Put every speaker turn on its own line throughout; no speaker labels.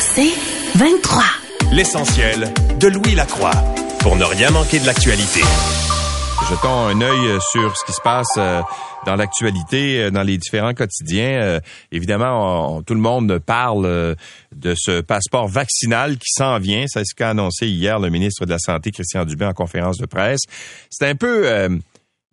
C'est 23.
L'essentiel de Louis Lacroix pour ne rien manquer de l'actualité.
Jetons un œil sur ce qui se passe euh, dans l'actualité, euh, dans les différents quotidiens. Euh, évidemment, on- tout le monde parle euh, de ce passeport vaccinal qui s'en vient. C'est ce qu'a annoncé hier le ministre de la Santé, Christian Dubé, en conférence de presse. C'est un peu... euh,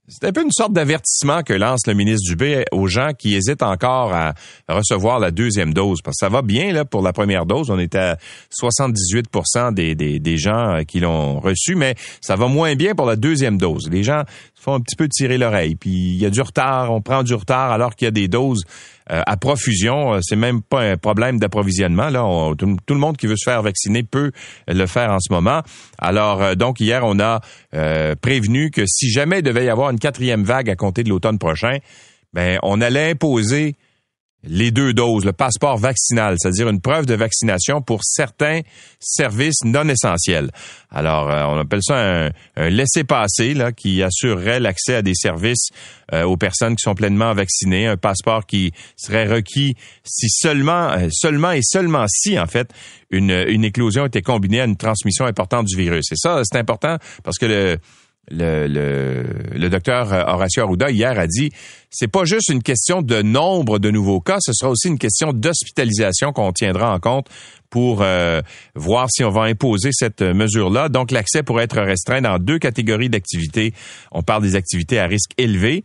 c'est un peu une sorte d'avertissement que lance le ministre Dubé aux gens qui hésitent encore à recevoir la deuxième dose. Parce que ça va bien là pour la première dose. On est à 78 des, des, des gens euh, qui l'ont reçu, mais ça va moins bien pour la deuxième dose. Les gens font un petit peu tirer l'oreille. Puis il y a du retard, on prend du retard alors qu'il y a des doses à profusion. Euh, C'est même pas un problème d'approvisionnement. Là, tout, le monde qui veut se faire vacciner peut le faire en ce moment. Alors euh, donc hier, on a euh, prévenu que si jamais il devait y avoir une quatrième vague à compter de l'automne prochain, ben on allait imposer les deux doses, le passeport vaccinal, c'est-à-dire une preuve de vaccination pour certains services non essentiels. Alors, euh, on appelle ça un, laissez-passer qui assurerait l'accès à des services euh, aux personnes qui sont pleinement vaccinées, un passeport qui serait requis si seulement, euh, seulement et seulement si, en fait, une, une éclosion était combinée à une transmission importante du virus. Et ça, c'est important parce que le, le, le, docteur Horacio Arruda hier a dit c'est pas juste une question de nombre de nouveaux cas, ce sera aussi une question d'hospitalisation qu'on tiendra en compte pour euh, voir si on va imposer cette mesure-là. Donc l'accès pourrait être restreint dans deux catégories d'activités. On parle des activités à risque élevé,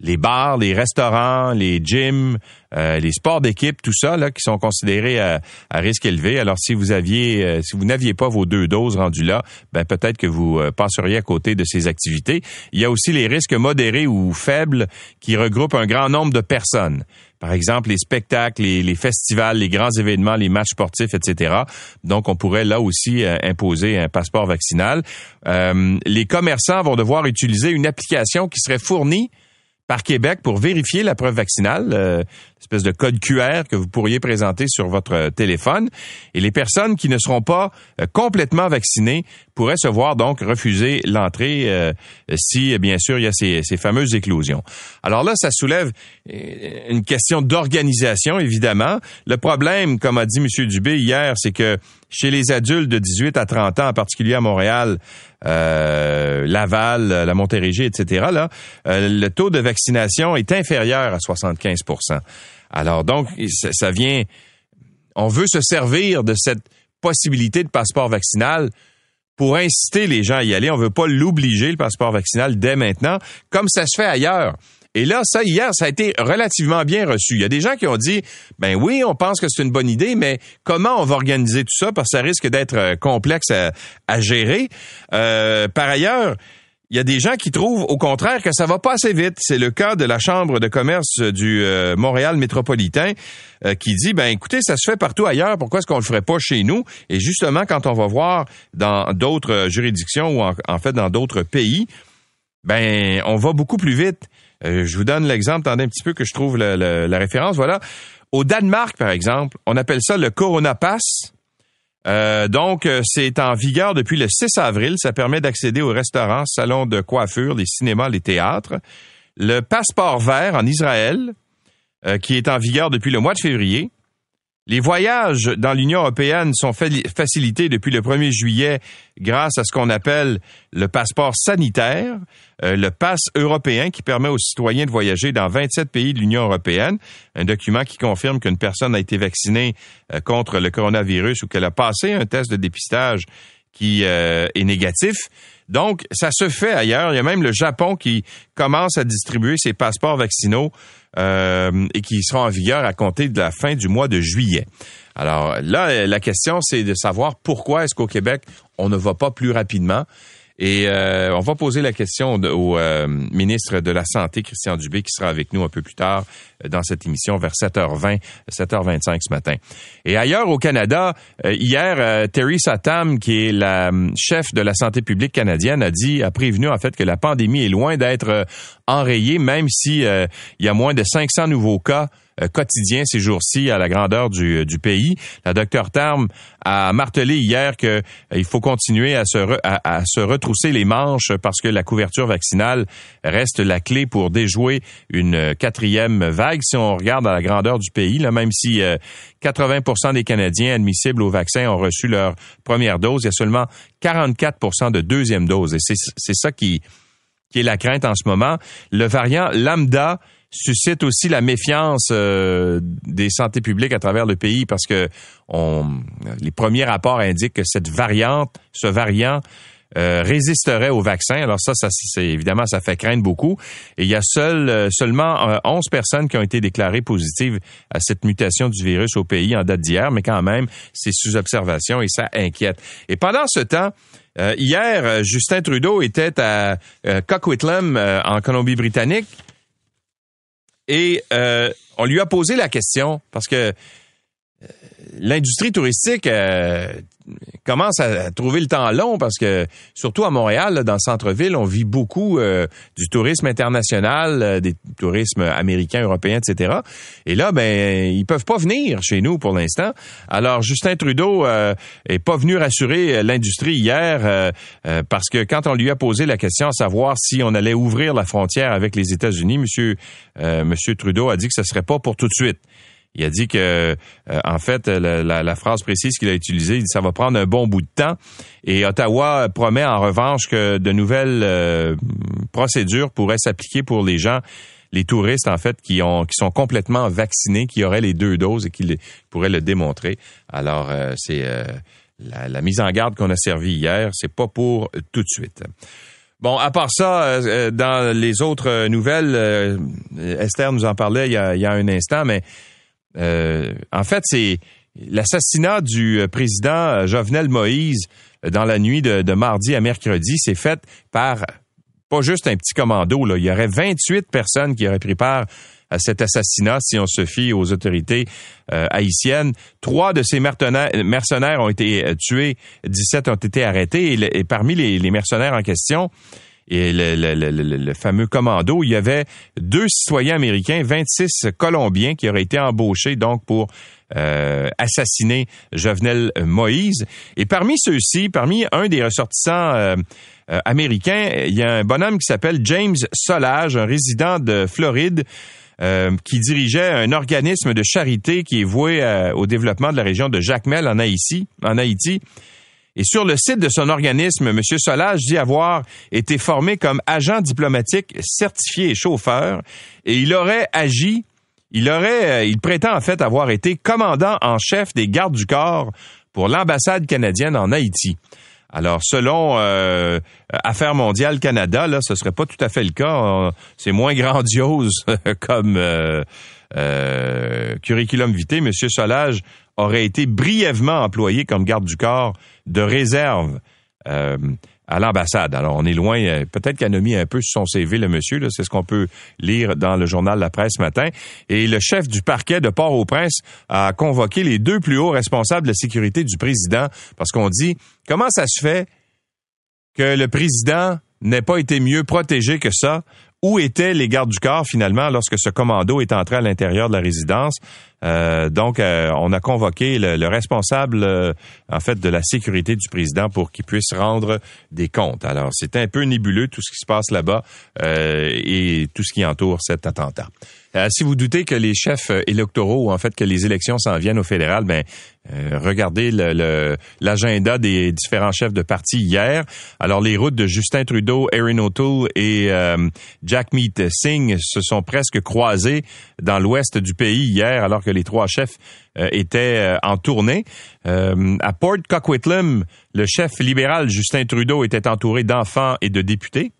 les bars, les restaurants, les gyms, euh, les sports d'équipe, tout ça là qui sont considérés à, risque élevé. Alors si vous aviez, euh, si vous n'aviez pas vos deux doses rendues là, ben peut-être que vous euh, passeriez à côté de ces activités. Il y a aussi les risques modérés ou faibles qui regroupent un grand nombre de personnes. Par exemple, les spectacles, les, festivals, les grands événements, les matchs sportifs, etc. Donc, on pourrait là aussi imposer un passeport vaccinal. Les commerçants vont devoir utiliser une application qui serait fournie par Québec pour vérifier la preuve vaccinale, euh, espèce de code QR que vous pourriez présenter sur votre euh, téléphone. Et les personnes qui ne seront pas euh, complètement vaccinées pourraient se voir donc refuser l'entrée euh, si, bien sûr, il y a ces, ces fameuses éclosions. Alors là, ça soulève une question d'organisation, évidemment. Le problème, comme a dit M. Dubé hier, c'est que chez les adultes de 18 à 30 ans, en particulier à Montréal, euh, Laval, la Montérégie, etc., là, euh, le taux de vaccination est inférieur à 75% Alors donc, ça, ça vient... On veut se servir de cette possibilité de passeport vaccinal pour inciter les gens à y aller. On veut pas l'obliger, le passeport vaccinal, dès maintenant, comme ça se fait ailleurs. Et là, ça, hier, ça a été relativement bien reçu. Il y a des gens qui ont dit, ben oui, on pense que c'est une bonne idée, mais comment on va organiser tout ça? Parce que ça risque d'être euh, complexe à, gérer. Euh, par ailleurs, il y a des gens qui trouvent au contraire que ça va pas assez vite. C'est le cas de la Chambre de commerce du euh, Montréal métropolitain euh, qui dit ben écoutez, ça se fait partout ailleurs, pourquoi est-ce qu'on le ferait pas chez nous? Et justement quand on va voir dans d'autres juridictions ou en, en fait dans d'autres pays, ben on va beaucoup plus vite. Euh, je vous donne l'exemple, attendez un petit peu que je trouve la référence. Voilà. Au Danemark, par exemple, on appelle ça le Corona Pass. Euh, donc, euh, c'est en vigueur depuis le 6 avril. Ça permet d'accéder aux restaurants, salons de coiffure, les cinémas, les théâtres. Le passeport vert en Israël, qui est en vigueur depuis le mois de février. Les voyages dans l'Union européenne sont facilités depuis le 1er juillet grâce à ce qu'on appelle le passeport sanitaire, euh, le pass européen qui permet aux citoyens de voyager dans 27 pays de l'Union européenne, un document qui confirme qu'une personne a été vaccinée euh, contre le coronavirus ou qu'elle a passé un test de dépistage qui euh, est négatif. Donc, ça se fait ailleurs. Il y a même le Japon qui commence à distribuer ses passeports vaccinaux et qui seront en vigueur à compter de la fin du mois de juillet. Alors là, la question, c'est de savoir pourquoi est-ce qu'au Québec, on ne va pas plus rapidement. Et euh, on va poser la question au euh, ministre de la Santé, Christian Dubé, qui sera avec nous un peu plus tard euh, dans cette émission vers 7h20, 7h25 ce matin. Et ailleurs au Canada, hier, Terry Satam, qui est la chef de la santé publique canadienne, a dit, a prévenu en fait que la pandémie est loin d'être enrayée, même si il y a moins de 500 nouveaux cas euh, quotidien ces jours-ci à la grandeur du, euh, pays. La docteur Terme a martelé hier qu'il euh, faut continuer à se, à, se retrousser les manches parce que la couverture vaccinale reste la clé pour déjouer une quatrième vague. Si on regarde à la grandeur du pays, là, même si 80% des Canadiens admissibles au vaccin ont reçu leur première dose, il y a seulement 44% de deuxième dose. Et c'est ça qui, qui est la crainte en ce moment. Le variant lambda suscite aussi la méfiance euh, des santé publiques à travers le pays parce que on, les premiers rapports indiquent que cette variante, ce variant euh, résisterait au vaccin. Alors ça, ça c'est évidemment, ça fait craindre beaucoup. Et il y a seul, euh, seulement 11 personnes qui ont été déclarées positives à cette mutation du virus au pays en date d'hier, mais quand même, c'est sous observation et ça inquiète. Et pendant ce temps, hier, Justin Trudeau était à Coquitlam en Colombie-Britannique et euh, on lui a posé la question parce que euh, l'industrie touristique euh, commence à trouver le temps long parce que surtout à Montréal, dans le centre-ville, on vit beaucoup euh, du tourisme international, des tourismes américains, européens, etc. Et là, ben, ils peuvent pas venir chez nous pour l'instant. Alors, Justin Trudeau est pas venu rassurer l'industrie hier parce que quand on lui a posé la question à savoir si on allait ouvrir la frontière avec les États-Unis, Monsieur Monsieur Trudeau a dit que ce serait pas pour tout de suite. Il a dit que, euh, en fait, la, phrase précise qu'il a utilisée, il dit ça va prendre un bon bout de temps. Et Ottawa promet en revanche que de nouvelles euh, procédures pourraient s'appliquer pour les gens, les touristes en fait, qui ont qui sont complètement vaccinés, qui auraient les deux doses et qui pourraient le démontrer. Alors, euh, c'est la, mise en garde qu'on a servi hier, c'est pas pour tout de suite. Bon, à part ça, dans les autres nouvelles, Esther nous en parlait il y a, il y a un instant, mais euh, en fait, c'est l'assassinat du euh, président euh, Jovenel Moïse dans la nuit de, mardi à mercredi, c'est fait par pas juste un petit commando. Là. Il y aurait 28 personnes qui auraient pris part à cet assassinat si on se fie aux autorités haïtiennes. Trois de ces mercenaires ont été tués, 17 ont été arrêtés et, parmi les, mercenaires en question, et le, fameux commando, il y avait deux citoyens américains, 26 Colombiens qui auraient été embauchés donc pour euh, assassiner Jovenel Moïse. Et parmi ceux-ci, parmi un des ressortissants euh, euh, américains, il y a un bonhomme qui s'appelle James Solage, un résident de Floride. qui dirigeait un organisme de charité qui est voué au développement de la région de Jacmel. En Haïti. Et sur le site de son organisme, M. Solage dit avoir été formé comme agent diplomatique certifié et chauffeur, et il aurait agi, il aurait, euh, il prétend en fait avoir été commandant en chef des gardes du corps pour l'ambassade canadienne en Haïti. Alors, selon euh, Affaires mondiales Canada, là, ce serait pas tout à fait le cas. C'est moins grandiose comme euh, euh, curriculum vitae. Monsieur Solage aurait été brièvement employé comme garde du corps de réserve euh, à l'ambassade. Alors, on est loin, euh, peut-être qu'il a mis un peu sur son CV, le monsieur, c'est ce qu'on peut lire dans le journal La Presse ce matin. Et le chef du parquet de Port-au-Prince a convoqué les deux plus hauts responsables de la sécurité du président, parce qu'on dit, comment ça se fait que le président n'ait pas été mieux protégé que ça? Où étaient les gardes du corps finalement lorsque ce commando est entré à l'intérieur de la résidence? Euh, donc, euh, on a convoqué le, responsable, euh, en fait, de la sécurité du président pour qu'il puisse rendre des comptes. Alors, c'est un peu nébuleux tout ce qui se passe là-bas et tout ce qui entoure cet attentat. si vous doutez que les chefs électoraux, en fait que les élections s'en viennent au fédéral, ben regardez l'agenda des différents chefs de parti hier. Alors les routes de Justin Trudeau, Erin O'Toole et Jack Meet Singh se sont presque croisées dans l'ouest du pays hier, alors que les trois chefs euh, étaient euh, en tournée. Euh, à Port Coquitlam, le chef libéral Justin Trudeau était entouré d'enfants et de députés.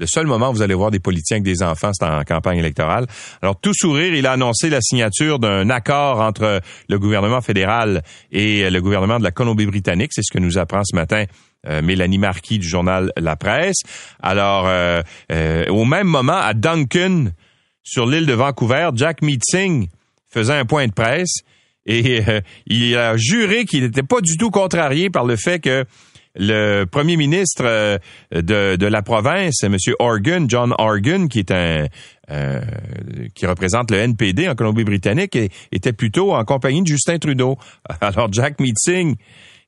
Le seul moment où vous allez voir des politiciens avec des enfants, c'est en campagne électorale. Alors, tout sourire, il a annoncé la signature d'un accord entre le gouvernement fédéral et le gouvernement de la Colombie-Britannique. C'est ce que nous apprend ce matin Mélanie Marquis du journal La Presse. Alors, au même moment, à Duncan, sur l'île de Vancouver, Jack Meeting faisait un point de presse et il a juré qu'il n'était pas du tout contrarié par le fait que le premier ministre euh, de, de la province, M. Organ, John Organ, qui est un euh, qui représente le NPD en Colombie-Britannique, était plutôt en compagnie de Justin Trudeau. Alors Jack Meeting,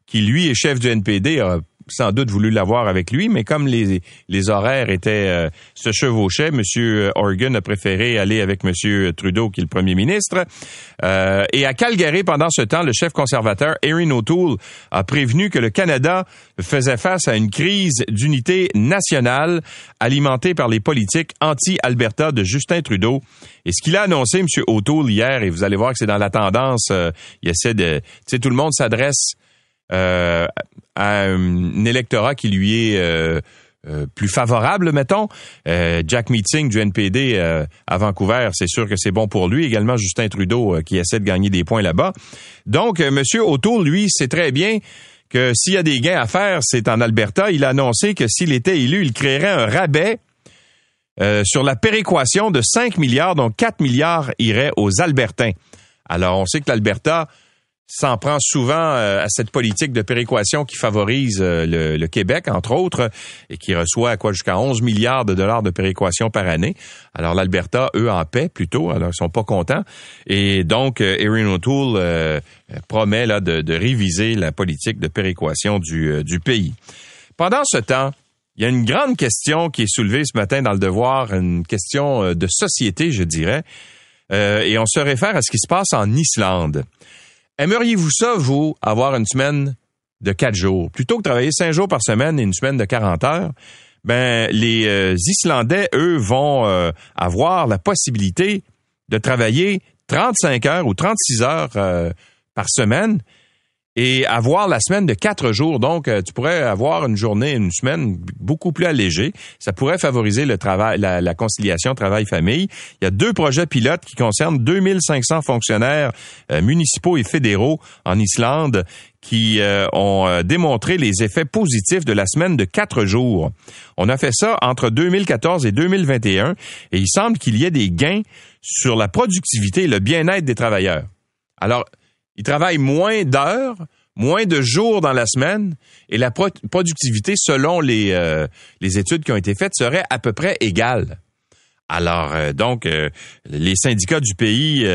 qui lui est chef du NPD, a sans doute voulu l'avoir avec lui, mais comme les, les horaires étaient euh, se chevauchaient, M. Organ a préféré aller avec M. Trudeau, qui est le premier ministre. Euh, et à Calgary, pendant ce temps, le chef conservateur Erin O'Toole a prévenu que le Canada faisait face à une crise d'unité nationale alimentée par les politiques anti-Alberta de Justin Trudeau. Et ce qu'il a annoncé, M. O'Toole, hier, et vous allez voir que c'est dans la tendance, euh, il essaie de... Tu sais, tout le monde s'adresse euh, à un électorat qui lui est euh, euh, plus favorable, mettons. Jack Meeting du NPD à Vancouver, c'est sûr que c'est bon pour lui. Également Justin Trudeau qui essaie de gagner des points là-bas. Donc, M. O'Toole, lui, sait très bien que s'il y a des gains à faire, c'est en Alberta. Il a annoncé que s'il était élu, il créerait un rabais sur la péréquation de 5 milliards, dont 4 milliards iraient aux Albertains. Alors, on sait que l'Alberta s'en prend souvent euh, à cette politique de péréquation qui favorise euh, le, Québec, entre autres, et qui reçoit quoi jusqu'à 11 milliards de dollars de péréquation par année. Alors l'Alberta, eux, en paix plutôt, alors ils sont pas contents. Et donc, euh, Erin O'Toole promet là de, de, réviser la politique de péréquation du, du pays. Pendant ce temps, il y a une grande question qui est soulevée ce matin dans le devoir, une question de société, je dirais, et on se réfère à ce qui se passe en Islande. Aimeriez-vous ça, vous, avoir une semaine de quatre jours? Plutôt que travailler cinq jours par semaine et une semaine de 40 heures, ben, les euh, Islandais, eux, vont euh, avoir la possibilité de travailler 35 heures ou 36 heures euh, par semaine et avoir la semaine de quatre jours. Donc, euh, tu pourrais avoir une journée, une semaine beaucoup plus allégée. Ça pourrait favoriser le travail, la, conciliation travail-famille. Il y a deux projets pilotes qui concernent 2500 fonctionnaires euh, municipaux et fédéraux en Islande qui euh, ont démontré les effets positifs de la semaine de quatre jours. On a fait ça entre 2014 et 2021 et il semble qu'il y ait des gains sur la productivité et le bien-être des travailleurs. Alors, ils travaillent moins d'heures, moins de jours dans la semaine, et la productivité, selon les, euh, les études qui ont été faites, serait à peu près égale. Alors, euh, donc, euh, les syndicats du pays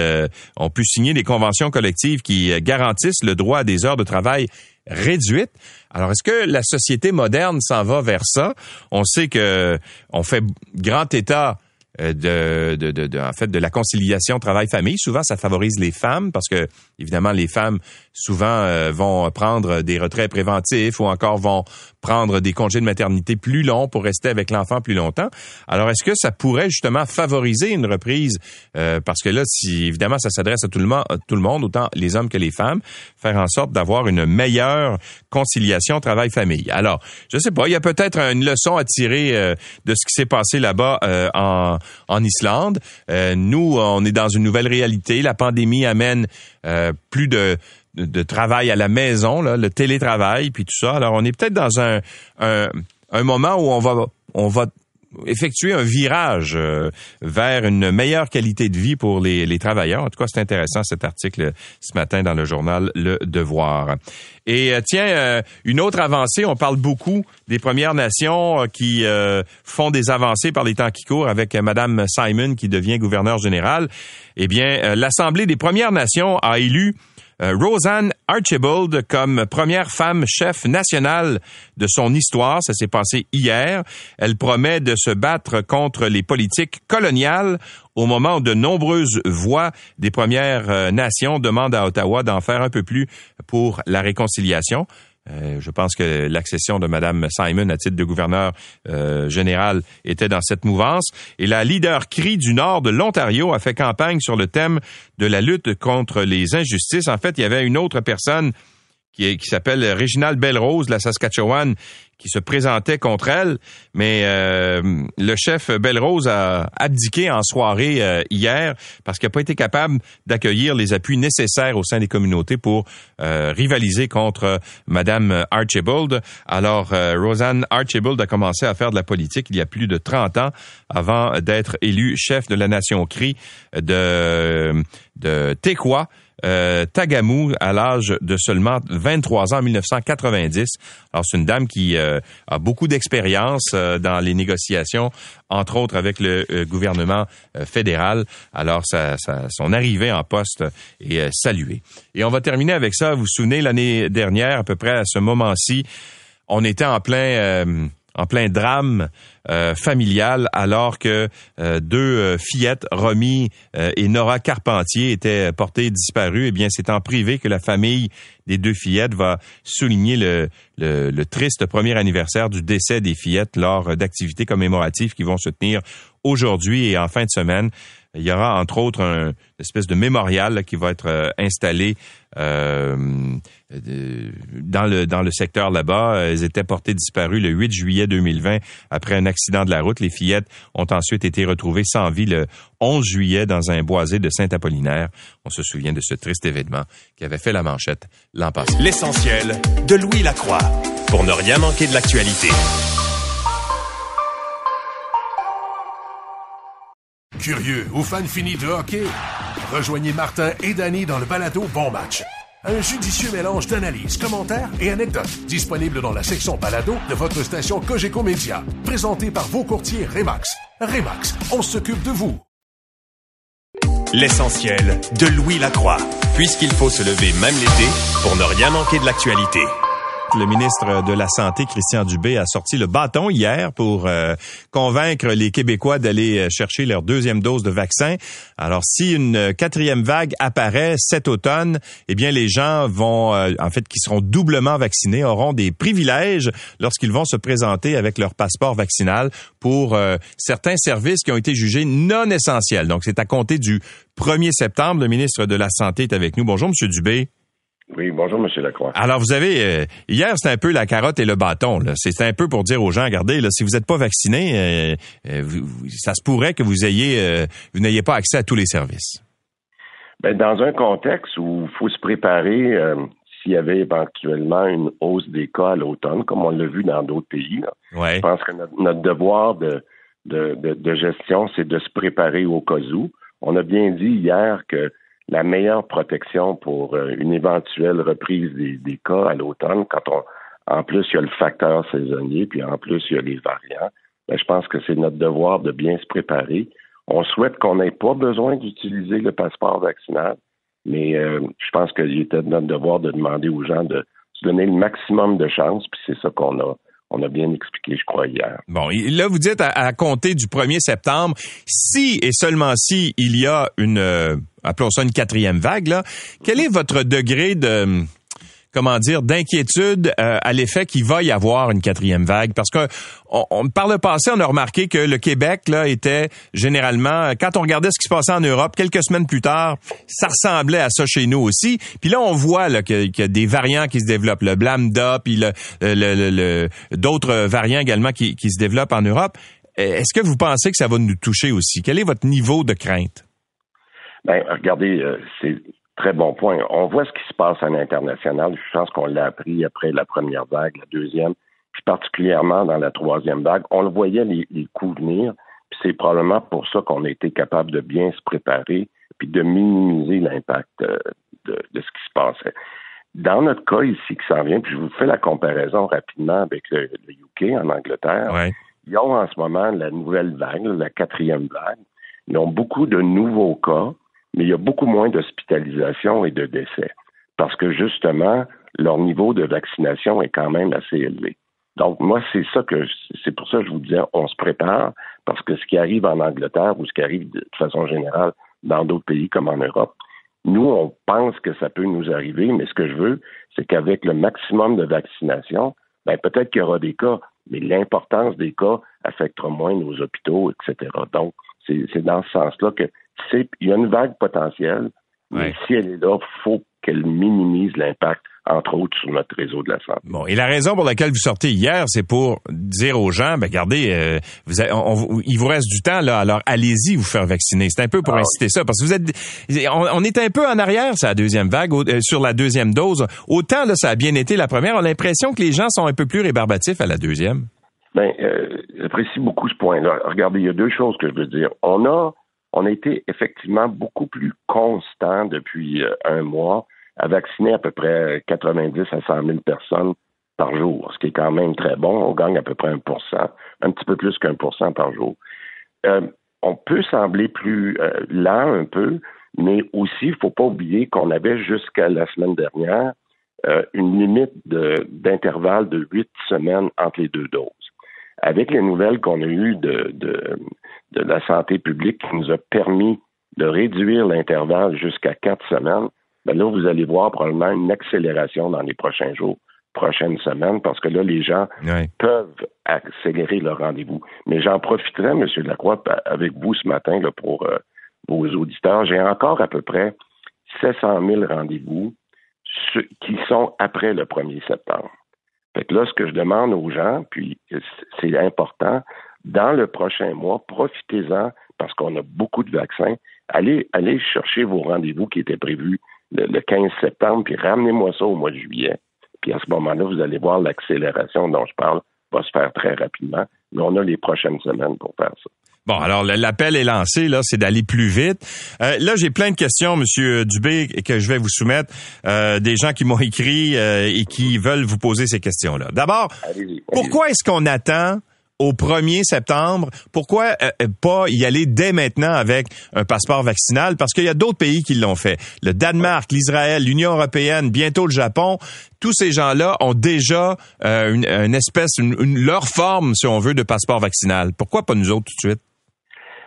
ont pu signer des conventions collectives qui garantissent le droit à des heures de travail réduites. Alors, est-ce que la société moderne s'en va vers ça? On sait que on fait grand état de, de, de, de, en fait de la conciliation travail-famille. Souvent, ça favorise les femmes parce que évidemment les femmes souvent euh, vont prendre des retraits préventifs ou encore vont prendre des congés de maternité plus longs pour rester avec l'enfant plus longtemps. Alors, est-ce que ça pourrait justement favoriser une reprise? Euh, parce que là, si évidemment ça s'adresse à tout le monde, tout le monde, autant les hommes que les femmes, faire en sorte d'avoir une meilleure conciliation travail-famille. Alors, je sais pas, il y a peut-être une leçon à tirer de ce qui s'est passé là-bas en en Islande. Euh, nous, on est dans une nouvelle réalité. La pandémie amène euh, plus de, travail à la maison, le télétravail, puis tout ça. Alors, on est peut-être dans un, moment où on va effectuer un virage euh, vers une meilleure qualité de vie pour les, travailleurs. En tout cas, c'est intéressant cet article ce matin dans le journal Le Devoir. Et euh, tiens, euh, une autre avancée, on parle beaucoup des Premières Nations qui font des avancées par les temps qui courent avec Madame Simon qui devient gouverneur général. Eh bien, l'Assemblée des Premières Nations a élu Roseanne Archibald comme première femme chef nationale de son histoire. Ça s'est passé hier. Elle promet de se battre contre les politiques coloniales au moment où de nombreuses voix des Premières euh, Nations demandent à Ottawa d'en faire un peu plus pour la réconciliation. Euh, je pense que l'accession de Mme Simon à titre de gouverneur euh, général était dans cette mouvance. Et la leader CRI du nord de l'Ontario a fait campagne sur le thème de la lutte contre les injustices. En fait, il y avait une autre personne qui, s'appelle Réginald Belrose de la Saskatchewan qui se présentait contre elle, mais euh, le chef Belrose a abdiqué en soirée euh, hier parce qu'il n'a pas été capable d'accueillir les appuis nécessaires au sein des communautés pour euh, rivaliser contre Madame Archibald. Alors, Roseanne Archibald a commencé à faire de la politique il y a plus de 30 ans avant d'être élue chef de la nation CRI de, de Tequoia euh, Tagamou à l'âge de seulement 23 ans en 1990. Alors c'est une dame qui euh, a beaucoup d'expérience euh, dans les négociations, entre autres avec le gouvernement fédéral. Alors son arrivée en poste est saluée. Et on va terminer avec ça. Vous vous souvenez l'année dernière, à peu près à ce moment-ci, on était en plein en plein drame euh, familial alors que euh, deux euh, fillettes, Romy et Nora Carpentier, étaient portées disparues. Eh bien, c'est en privé que la famille des deux fillettes va souligner le, triste premier anniversaire du décès des fillettes lors d'activités commémoratives qui vont se tenir aujourd'hui et en fin de semaine. Il y aura entre autres un, une espèce de mémorial qui va être installé euh, dans le dans le secteur là-bas. Elles étaient portées disparues le 8 juillet 2020 après un accident de la route. Les fillettes ont ensuite été retrouvées sans vie le 11 juillet dans un boisé de Saint-Apollinaire. On se souvient de ce triste événement qui avait fait la manchette l'an passé.
L'essentiel de Louis Lacroix pour ne rien manquer de l'actualité.
Curieux ou fan fini de hockey? Rejoignez Martin et Danny dans le balado Bon Match. Un judicieux mélange d'analyses, commentaires et anecdotes disponible dans la section balado de votre station Cogeco Média. Présenté par vos courtiers Remax. Remax, on s'occupe de vous.
L'essentiel de Louis Lacroix. Puisqu'il faut se lever même l'été pour ne rien manquer de l'actualité.
Le ministre de la Santé, Christian Dubé, a sorti le bâton hier pour euh, convaincre les Québécois d'aller euh, chercher leur deuxième dose de vaccin. Alors, si une quatrième vague apparaît cet automne, eh bien, les gens vont, euh, en fait, qui seront doublement vaccinés, auront des privilèges lorsqu'ils vont se présenter avec leur passeport vaccinal pour certains services qui ont été jugés non essentiels. Donc, c'est à compter du 1er septembre. Le ministre de la Santé est avec nous. Bonjour, Monsieur Dubé.
Oui, bonjour, M. Lacroix.
Alors, vous avez, euh, hier, c'était un peu la carotte et le bâton. C'était un peu pour dire aux gens, regardez, là, si vous n'êtes pas vacciné, euh, euh, ça se pourrait que vous ayez, vous n'ayez pas accès à tous les services.
Ben, dans un contexte où il faut se préparer s'il y avait éventuellement une hausse des cas à l'automne, comme on l'a vu dans d'autres pays, je pense que notre, devoir de, de, de gestion, c'est de se préparer au cas où. On a bien dit hier que la meilleure protection pour euh, une éventuelle reprise des, cas à l'automne, quand on, en plus il y a le facteur saisonnier, puis en plus il y a les variants, ben, je pense que c'est notre devoir de bien se préparer. On souhaite qu'on n'ait pas besoin d'utiliser le passeport vaccinal, mais euh, je pense qu'il était de notre devoir de demander aux gens de se donner le maximum de chances, puis c'est ça qu'on a on a bien expliqué, je crois, hier.
Bon, là, vous dites à, compter du 1er septembre, si et seulement si il y a une, euh, appelons ça une quatrième vague, là, quel est votre degré de comment dire, d'inquiétude euh, à l'effet qu'il va y avoir une quatrième vague. Parce que on, par le passé, on a remarqué que le Québec là était généralement, quand on regardait ce qui se passait en Europe, quelques semaines plus tard, ça ressemblait à ça chez nous aussi. Puis là, on voit là, qu'il y a des variants qui se développent, le Blamda, puis le, le, d'autres variants également qui, qui se développent en Europe. Est-ce que vous pensez que ça va nous toucher aussi? Quel est votre niveau de crainte?
Ben, regardez, euh, c'est Très bon point. On voit ce qui se passe à l'international. Je pense qu'on l'a appris après la première vague, la deuxième, puis particulièrement dans la troisième vague. On le voyait les, coups venir, puis c'est probablement pour ça qu'on a été capable de bien se préparer puis de minimiser l'impact euh, de, ce qui se passait. Dans notre cas ici qui s'en vient, puis je vous fais la comparaison rapidement avec le, UK en Angleterre. Ils ont en ce moment la nouvelle vague, la quatrième vague. Ils ont beaucoup de nouveaux cas mais il y a beaucoup moins d'hospitalisation et de décès parce que justement, leur niveau de vaccination est quand même assez élevé. Donc, moi, c'est ça que c'est pour ça que je vous disais, on se prépare, parce que ce qui arrive en Angleterre ou ce qui arrive de façon générale dans d'autres pays comme en Europe, nous, on pense que ça peut nous arriver, mais ce que je veux, c'est qu'avec le maximum de vaccination, ben peut-être qu'il y aura des cas, mais l'importance des cas affectera moins nos hôpitaux, etc. Donc, c'est dans ce sens-là que il y a une vague potentielle, mais si elle est là, il faut qu'elle minimise l'impact entre autres sur notre réseau de la santé.
Bon, et la raison pour laquelle vous sortez hier, c'est pour dire aux gens, ben regardez, euh, vous il vous reste du temps là, alors allez-y vous faire vacciner. C'est un peu pour ah inciter ça, parce que vous êtes, on, est un peu en arrière, c'est la deuxième vague, euh, sur la deuxième dose. Autant là, ça a bien été la première, on a l'impression que les gens sont un peu plus rébarbatifs à la deuxième.
Ben, euh, j'apprécie beaucoup ce point-là. Regardez, il y a deux choses que je veux dire. On a, on a été effectivement beaucoup plus constant depuis un mois à vacciner à peu près 90 à 100 000 personnes par jour, ce qui est quand même très bon. On gagne à peu près 1% un petit peu plus qu'un par jour. Euh, on peut sembler plus euh, lent un peu, mais aussi, il ne faut pas oublier qu'on avait jusqu'à la semaine dernière euh, une limite d'intervalle de huit semaines entre les deux doses. Avec les nouvelles qu'on a eues de, de, de la santé publique qui nous a permis de réduire l'intervalle jusqu'à quatre semaines, ben là, vous allez voir probablement une accélération dans les prochains jours, prochaines semaines, parce que là, les gens peuvent accélérer leur rendez-vous. Mais j'en profiterai, M. Lacroix, avec vous ce matin là, pour euh, vos auditeurs. J'ai encore à peu près 700 000 rendez-vous qui sont après le 1er septembre. Fait que là, ce que je demande aux gens, puis c'est important, dans le prochain mois, profitez-en parce qu'on a beaucoup de vaccins. Allez, allez chercher vos rendez-vous qui étaient prévus le, 15 septembre, puis ramenez-moi ça au mois de juillet. Puis à ce moment-là, vous allez voir l'accélération dont je parle va se faire très rapidement. Mais on a les prochaines semaines pour faire ça.
Bon, alors l'appel est lancé, là, c'est d'aller plus vite. Euh, là, j'ai plein de questions, Monsieur Dubé, que je vais vous soumettre. Euh, des gens qui m'ont écrit euh, et qui veulent vous poser ces questions-là. D'abord, pourquoi est-ce qu'on attend au 1er septembre? Pourquoi euh, euh, pas y aller dès maintenant avec un passeport vaccinal? Parce qu'il y a d'autres pays qui l'ont fait. Le Danemark, l'Israël, l'Union européenne, bientôt le Japon. Tous ces gens-là ont déjà euh, une, espèce, une, leur forme, si on veut, de passeport vaccinal. Pourquoi pas nous autres tout de suite?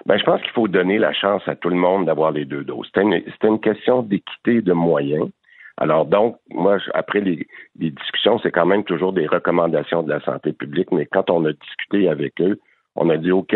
Ben, je pense qu'il faut donner la chance à tout le monde d'avoir les deux doses. C'est une, une, question d'équité de moyens. Alors donc, moi, après les, discussions, c'est quand même toujours des recommandations de la santé publique, mais quand on a discuté avec eux, on a dit, OK,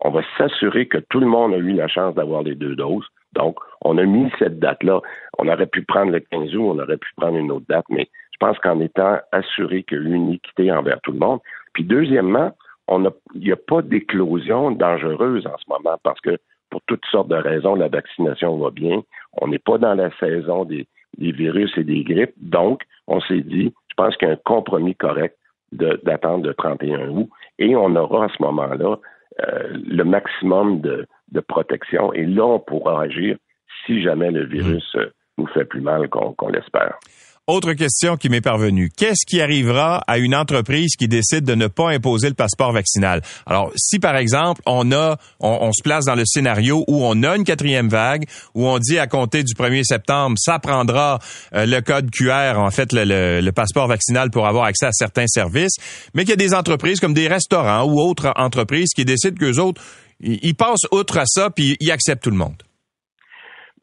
on va s'assurer que tout le monde a eu la chance d'avoir les deux doses. Donc, on a mis cette date-là. On aurait pu prendre le 15 août, on aurait pu prendre une autre date, mais je pense qu'en étant assuré qu'il y a une équité envers tout le monde. Puis deuxièmement, on a, il n'y a pas d'éclosion dangereuse en ce moment parce que pour toutes sortes de raisons, la vaccination va bien. On n'est pas dans la saison des, des virus et des grippes. Donc, on s'est dit, je pense qu'il y a un compromis correct d'attendre le 31 août et on aura à ce moment-là euh, le maximum de, protection et là, on pourra agir si jamais le virus mmh. euh, nous fait plus mal qu'on l'espère.
Autre question qui m'est parvenue. Qu'est-ce qui arrivera à une entreprise qui décide de ne pas imposer le passeport vaccinal? Alors, si par exemple, on a, on, se place dans le scénario où on a une quatrième vague, où on dit à compter du 1er septembre, ça prendra euh, le code QR, en fait, le, passeport vaccinal pour avoir accès à certains services, mais qu'il y a des entreprises comme des restaurants ou autres entreprises qui décident qu'eux autres, ils passent outre à ça puis ils acceptent tout le monde.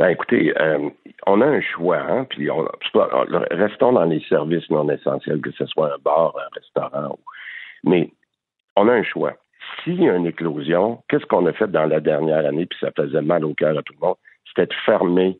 Ben écoutez, euh, on a un choix, hein, puis on, restons dans les services non essentiels, que ce soit un bar, un restaurant, mais on a un choix. S'il y a une éclosion, qu'est-ce qu'on a fait dans la dernière année, puis ça faisait mal au cœur à tout le monde, c'était de fermer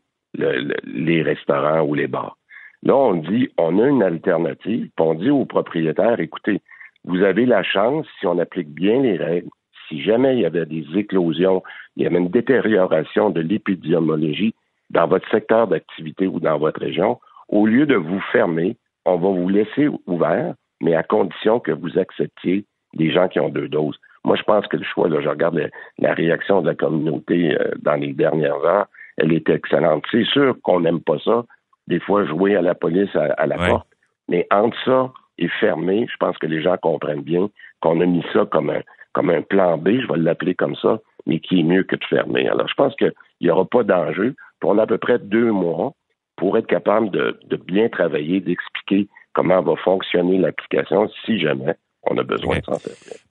les restaurants ou les bars. Là, on dit, on a une alternative, puis on dit aux propriétaires, écoutez, vous avez la chance, si on applique bien les règles, si jamais il y avait des éclosions, il y avait une détérioration de l'épidémiologie dans votre secteur d'activité ou dans votre région, au lieu de vous fermer, on va vous laisser ouvert, mais à condition que vous acceptiez des gens qui ont deux doses. Moi, je pense que le choix, là, je regarde la réaction de la communauté euh, dans les dernières heures, elle est excellente. C'est sûr qu'on n'aime pas ça, des fois jouer à la police à, la porte, mais entre ça et fermer, je pense que les gens comprennent bien qu'on a mis ça comme un, comme un plan B, je vais l'appeler comme ça, mais qui est mieux que de fermer. Alors, je pense qu'il n'y aura pas d'enjeu. On a à peu près deux mois pour être capable de, bien travailler, d'expliquer comment va fonctionner l'application si jamais on a besoin de s'en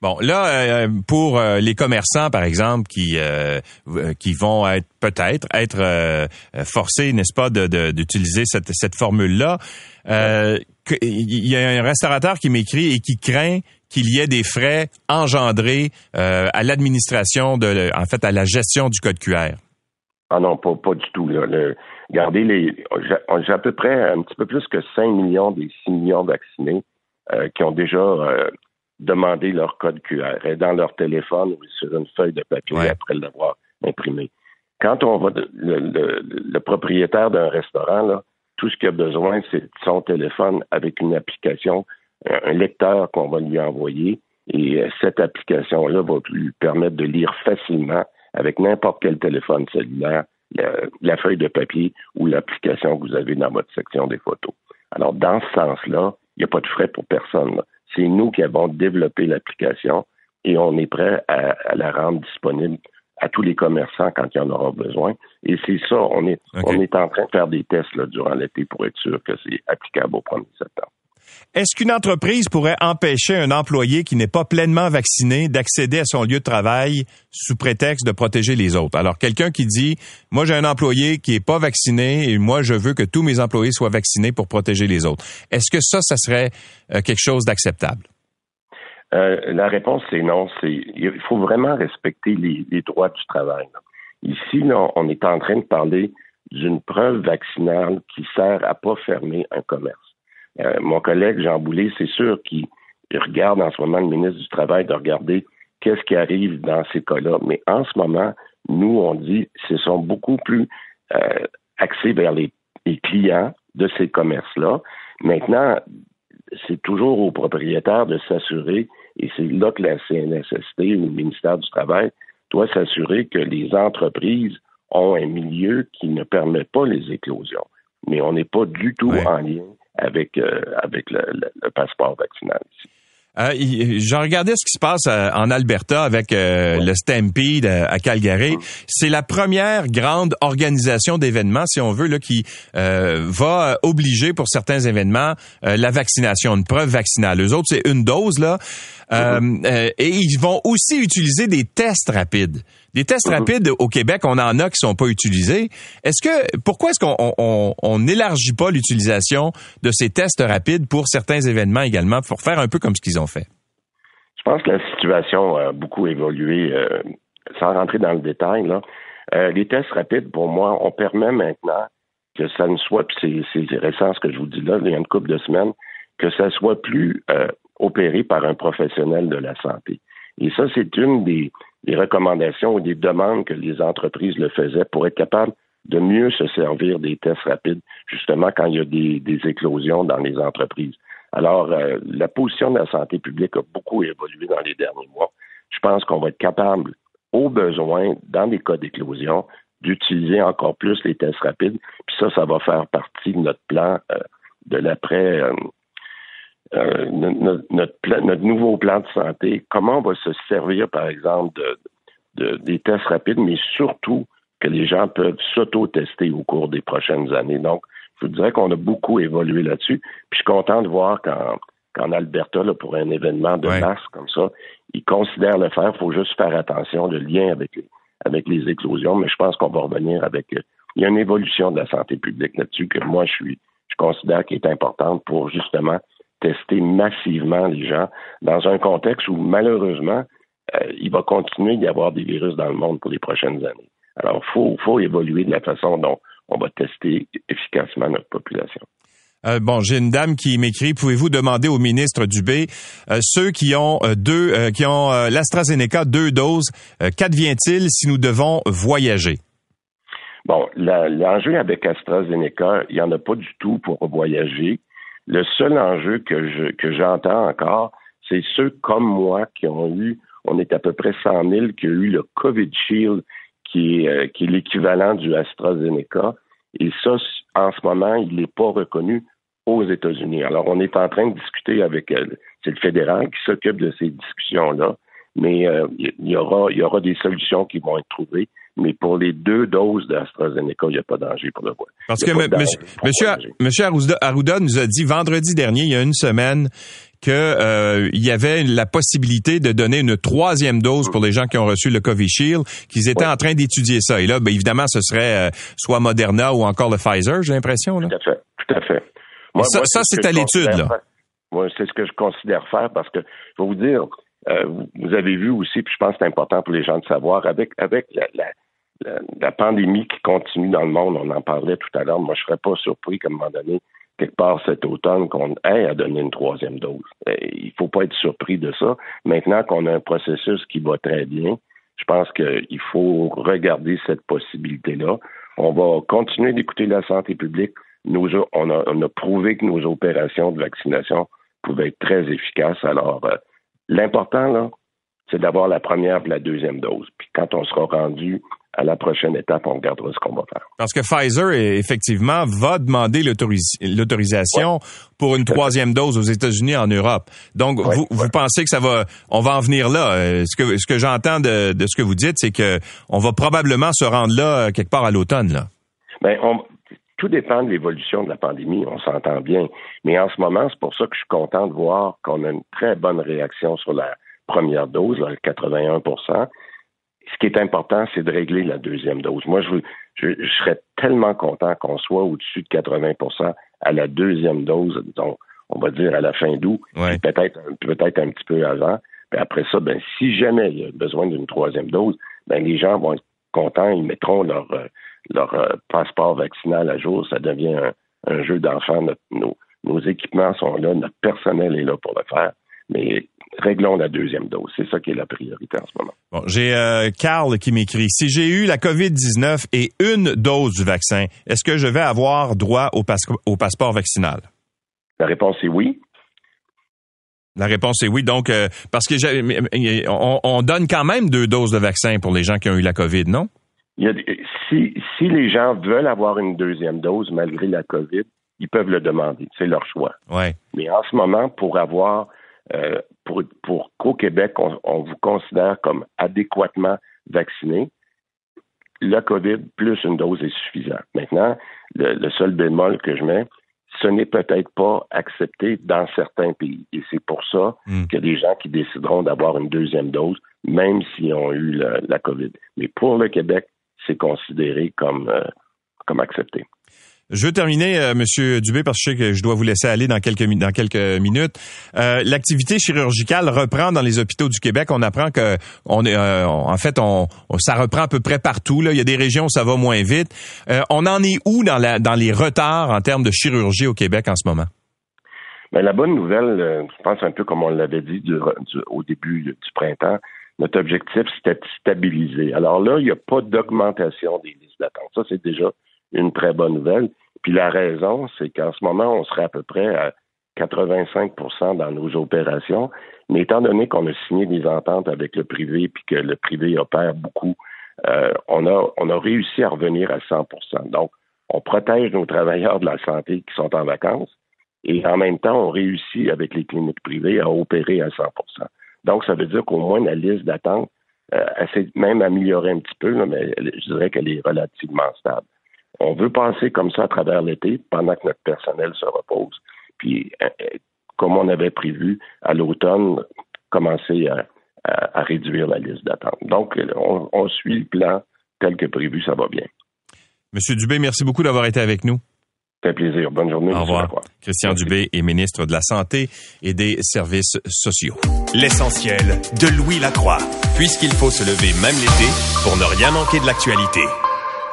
Bon, là, euh, pour euh, les commerçants, par exemple, qui euh, qui vont être peut-être être, forcés, n'est-ce pas, d'utiliser cette, cette formule-là, il y a un restaurateur qui m'écrit et qui craint qu'il y ait des frais engendrés euh, à l'administration de, en fait, à la gestion du code QR.
Ah non, pas, pas du tout. regardez, les, j'ai à peu près un petit peu plus que 5 millions des 6 millions vaccinés euh, qui ont déjà euh, demandé leur code QR et dans leur téléphone ou sur une feuille de papier après l'avoir imprimé. Quand on va, le, propriétaire d'un restaurant, là, tout ce qu'il a besoin, c'est son téléphone avec une application, un lecteur qu'on va lui envoyer. Et euh, cette application-là va lui permettre de lire facilement avec n'importe quel téléphone cellulaire la, feuille de papier ou l'application que vous avez dans votre section des photos. Alors, dans ce sens-là, il n'y a pas de frais pour personne. C'est nous qui avons développé l'application et on est prêt à, la rendre disponible à tous les commerçants quand il y en aura besoin. Et c'est ça, on est, on est en train de faire des tests durant l'été pour être sûr que c'est applicable au 1er septembre.
Est-ce qu'une entreprise pourrait empêcher un employé qui n'est pas pleinement vacciné d'accéder à son lieu de travail sous prétexte de protéger les autres? Alors, quelqu'un qui dit, moi j'ai un employé qui est pas vacciné et moi je veux que tous mes employés soient vaccinés pour protéger les autres. Est-ce que ça, ça serait euh, quelque chose d'acceptable?
Euh, la réponse c'est non. il faut vraiment respecter les, droits du travail. Ici, on est en train de parler d'une preuve vaccinale qui sert à pas fermer un commerce. Euh, mon collègue Jean Boulet, c'est sûr qu'il regarde en ce moment le ministre du Travail de regarder qu'est-ce qui arrive dans ces cas-là. Mais en ce moment, nous, on dit ce sont beaucoup plus euh, axés vers les, clients de ces commerces-là. Maintenant, c'est toujours aux propriétaires de s'assurer, et c'est là que la CNSST ou le ministère du Travail doit s'assurer que les entreprises ont un milieu qui ne permet pas les éclosions. Mais on n'est pas du tout en lien avec, euh, avec le, passeport vaccinal ici.
Euh, je regardais ce qui se passe euh, en Alberta avec euh, le Stampede à Calgary. C'est la première grande organisation d'événements, si on veut, là, qui va obliger pour certains événements la vaccination, une preuve vaccinale. Eux autres, c'est une dose là, et ils vont aussi utiliser des tests rapides. Des tests mhm. rapides au Québec, on en a qui sont pas utilisés. Est-ce que pourquoi est-ce qu'on n'élargit pas l'utilisation de ces tests rapides pour certains événements également pour faire un peu comme ce qu'ils ont fait?
Je pense que la situation a beaucoup évolué. Euh, sans rentrer dans le détail, là, euh, les tests rapides, pour moi, on permet maintenant que ça ne soit, puis c'est récent ce que je vous dis là, il y a une couple de semaines, que ça soit plus euh, opéré par un professionnel de la santé. Et ça, c'est une des, des recommandations ou des demandes que les entreprises le faisaient pour être capables de mieux se servir des tests rapides, justement quand il y a des, éclosions dans les entreprises. Alors, euh, la position de la santé publique a beaucoup évolué dans les derniers mois. Je pense qu'on va être capable, au besoin, dans des cas d'éclosion, d'utiliser encore plus les tests rapides. Puis ça, ça va faire partie de notre plan euh, de l'après euh, euh, notre, nouveau plan de santé, comment on va se servir, par exemple, de, des tests rapides, mais surtout que les gens peuvent s'auto-tester au cours des prochaines années. Donc, je vous dirais qu'on a beaucoup évolué là-dessus. Puis je suis content de voir qu'en Alberta, là, pour un événement de masse comme ça, ils considèrent le faire. Il faut juste faire attention, le lien avec les, avec les éclosions, mais je pense qu'on va revenir avec. Il y a une évolution de la santé publique là-dessus que moi, je suis, je considère qui est importante pour justement tester massivement les gens dans un contexte où malheureusement, euh, il va continuer d'y avoir des virus dans le monde pour les prochaines années. Alors, il faut, évoluer de la façon dont on va tester efficacement notre population.
Euh, bon, j'ai une dame qui m'écrit pouvez-vous demander au ministre Dubé euh, ceux qui ont deux qui ont l'AstraZeneca deux doses qu'advient-il si nous devons voyager?
Bon, l'enjeu avec AstraZeneca, il n'y en a pas du tout pour voyager. Le seul enjeu que je que j'entends encore, c'est ceux comme moi qui ont eu, on est à peu près 100 000 qui ont eu le COVID Shield, qui est, euh, qui est l'équivalent du AstraZeneca. Et ça, en ce moment, il n'est pas reconnu aux États-Unis. Alors, on est en train de discuter avec euh, c'est le fédéral qui s'occupe de ces discussions-là, mais euh, y aura il y aura des solutions qui vont être trouvées mais pour les deux doses d'AstraZeneca, il n'y a pas de danger pour le voir.
Parce que monsieur, Arruda, nous a dit vendredi dernier, il y a une semaine, qu'il euh, y avait la possibilité de donner une troisième dose pour les gens qui ont reçu le Covishield, qu'ils étaient en train d'étudier ça. Et là, ben, évidemment, ce serait euh, soit Moderna ou encore le Pfizer, j'ai l'impression.
Tout à fait, tout à fait.
ça, c'est à l'étude, là.
Moi, c'est ce que je considère faire parce que, je vais vous dire, euh, vous avez vu aussi, puis je pense que c'est important pour les gens de savoir, avec, avec la, la, pandémie qui continue dans le monde, on en parlait tout à l'heure. Moi, je serais pas surpris qu'à un moment donné, quelque part cet automne, qu'on ait à donner une troisième dose. Euh, il faut pas être surpris de ça. Maintenant qu'on a un processus qui va très bien, je pense qu'il faut regarder cette possibilité-là. On va continuer d'écouter la santé publique. Nous, on, a, on, a, prouvé que nos opérations de vaccination pouvaient être très efficaces. Alors, euh, l'important, là, c'est d'avoir la première et la deuxième dose. Puis quand on sera rendu à la prochaine étape, on regardera ce qu'on va faire.
Parce que Pfizer, effectivement, va demander l'autorisation pour une troisième dose aux États-Unis en Europe. Donc, vous, vous, pensez que ça va, on va en venir là? Euh, ce que, ce que j'entends de, de, ce que vous dites, c'est que on va probablement se rendre là euh, quelque part à l'automne, là.
Ben, on, tout dépend de l'évolution de la pandémie, on s'entend bien. Mais en ce moment, c'est pour ça que je suis content de voir qu'on a une très bonne réaction sur la première dose, là, 81% ce qui est important, c'est de régler la deuxième dose. Moi, je, je, serais tellement content qu'on soit au-dessus de 80% à la deuxième dose, disons, on va dire à la fin d'août, peut-être peut-être un petit peu avant. Puis après ça, ben, si jamais il y a besoin d'une troisième dose, ben, les gens vont être contents, ils mettront leur, euh, leur euh, passeport vaccinal à jour. Ça devient un, jeu d'enfant. Nos, nos équipements sont là, notre personnel est là pour le faire. Mais réglons la deuxième dose. C'est ça qui est la priorité en ce moment.
Bon, j'ai euh, Carl qui m'écrit si j'ai eu la COVID-19 et une dose du vaccin, est-ce que je vais avoir droit au, au passeport vaccinal?
La réponse est oui.
La réponse est oui. Donc, euh, parce que on, on, donne quand même deux doses de vaccin pour les gens qui ont eu la COVID, non?
Il y a, si, si les gens veulent avoir une deuxième dose malgré la COVID, ils peuvent le demander. C'est leur choix.
Ouais.
Mais en ce moment, pour avoir euh, pour, pour qu'au Québec, on, vous considère comme adéquatement vacciné, la COVID plus une dose est suffisant. Maintenant, le, seul bémol que je mets, ce n'est peut-être pas accepté dans certains pays. Et c'est pour ça hmm. qu'il y a des gens qui décideront d'avoir une deuxième dose, même s'ils ont eu la, COVID. Mais pour le Québec, c'est considéré comme, euh, comme accepté.
Je veux terminer, euh, Monsieur Dubé, parce que je sais que je dois vous laisser aller dans quelques dans quelques minutes. Euh, l'activité chirurgicale reprend dans les hôpitaux du Québec. On apprend que on est, euh, en fait, on, ça reprend à peu près partout. Là, il y a des régions où ça va moins vite. on en est où dans la dans les retards en termes de chirurgie au Québec en ce moment?
Ben, la bonne nouvelle, je pense un peu comme on l'avait dit au début du printemps, notre objectif, c'était de stabiliser. Alors là, il n'y a pas d'augmentation des listes d'attente. Ça, c'est déjà une très bonne nouvelle. Puis la raison, c'est qu'en ce moment, on serait à peu près à 85% dans nos opérations, mais étant donné qu'on a signé des ententes avec le privé puis que le privé opère beaucoup, euh, on, a, on a réussi à revenir à 100% Donc, on protège nos travailleurs de la santé qui sont en vacances et en même temps, on réussit avec les cliniques privées à opérer à 100 Donc, ça veut dire qu'au moins la liste d'attente euh, s'est même améliorée un petit peu, mais je dirais qu'elle est relativement stable on veut passer comme ça à travers l'été pendant que notre personnel se repose. Puis, euh, euh, comme on avait prévu, à l'automne, commencer à, réduire la liste d'attente. Donc, on, suit le plan tel que prévu, ça va bien.
Monsieur Dubé, merci beaucoup d'avoir été avec nous.
C'est un plaisir. Bonne journée.
Au revoir. Christian Dubé est ministre de la Santé et des Services sociaux.
L'essentiel de Louis Lacroix, puisqu'il faut se lever même l'été pour ne rien manquer de l'actualité.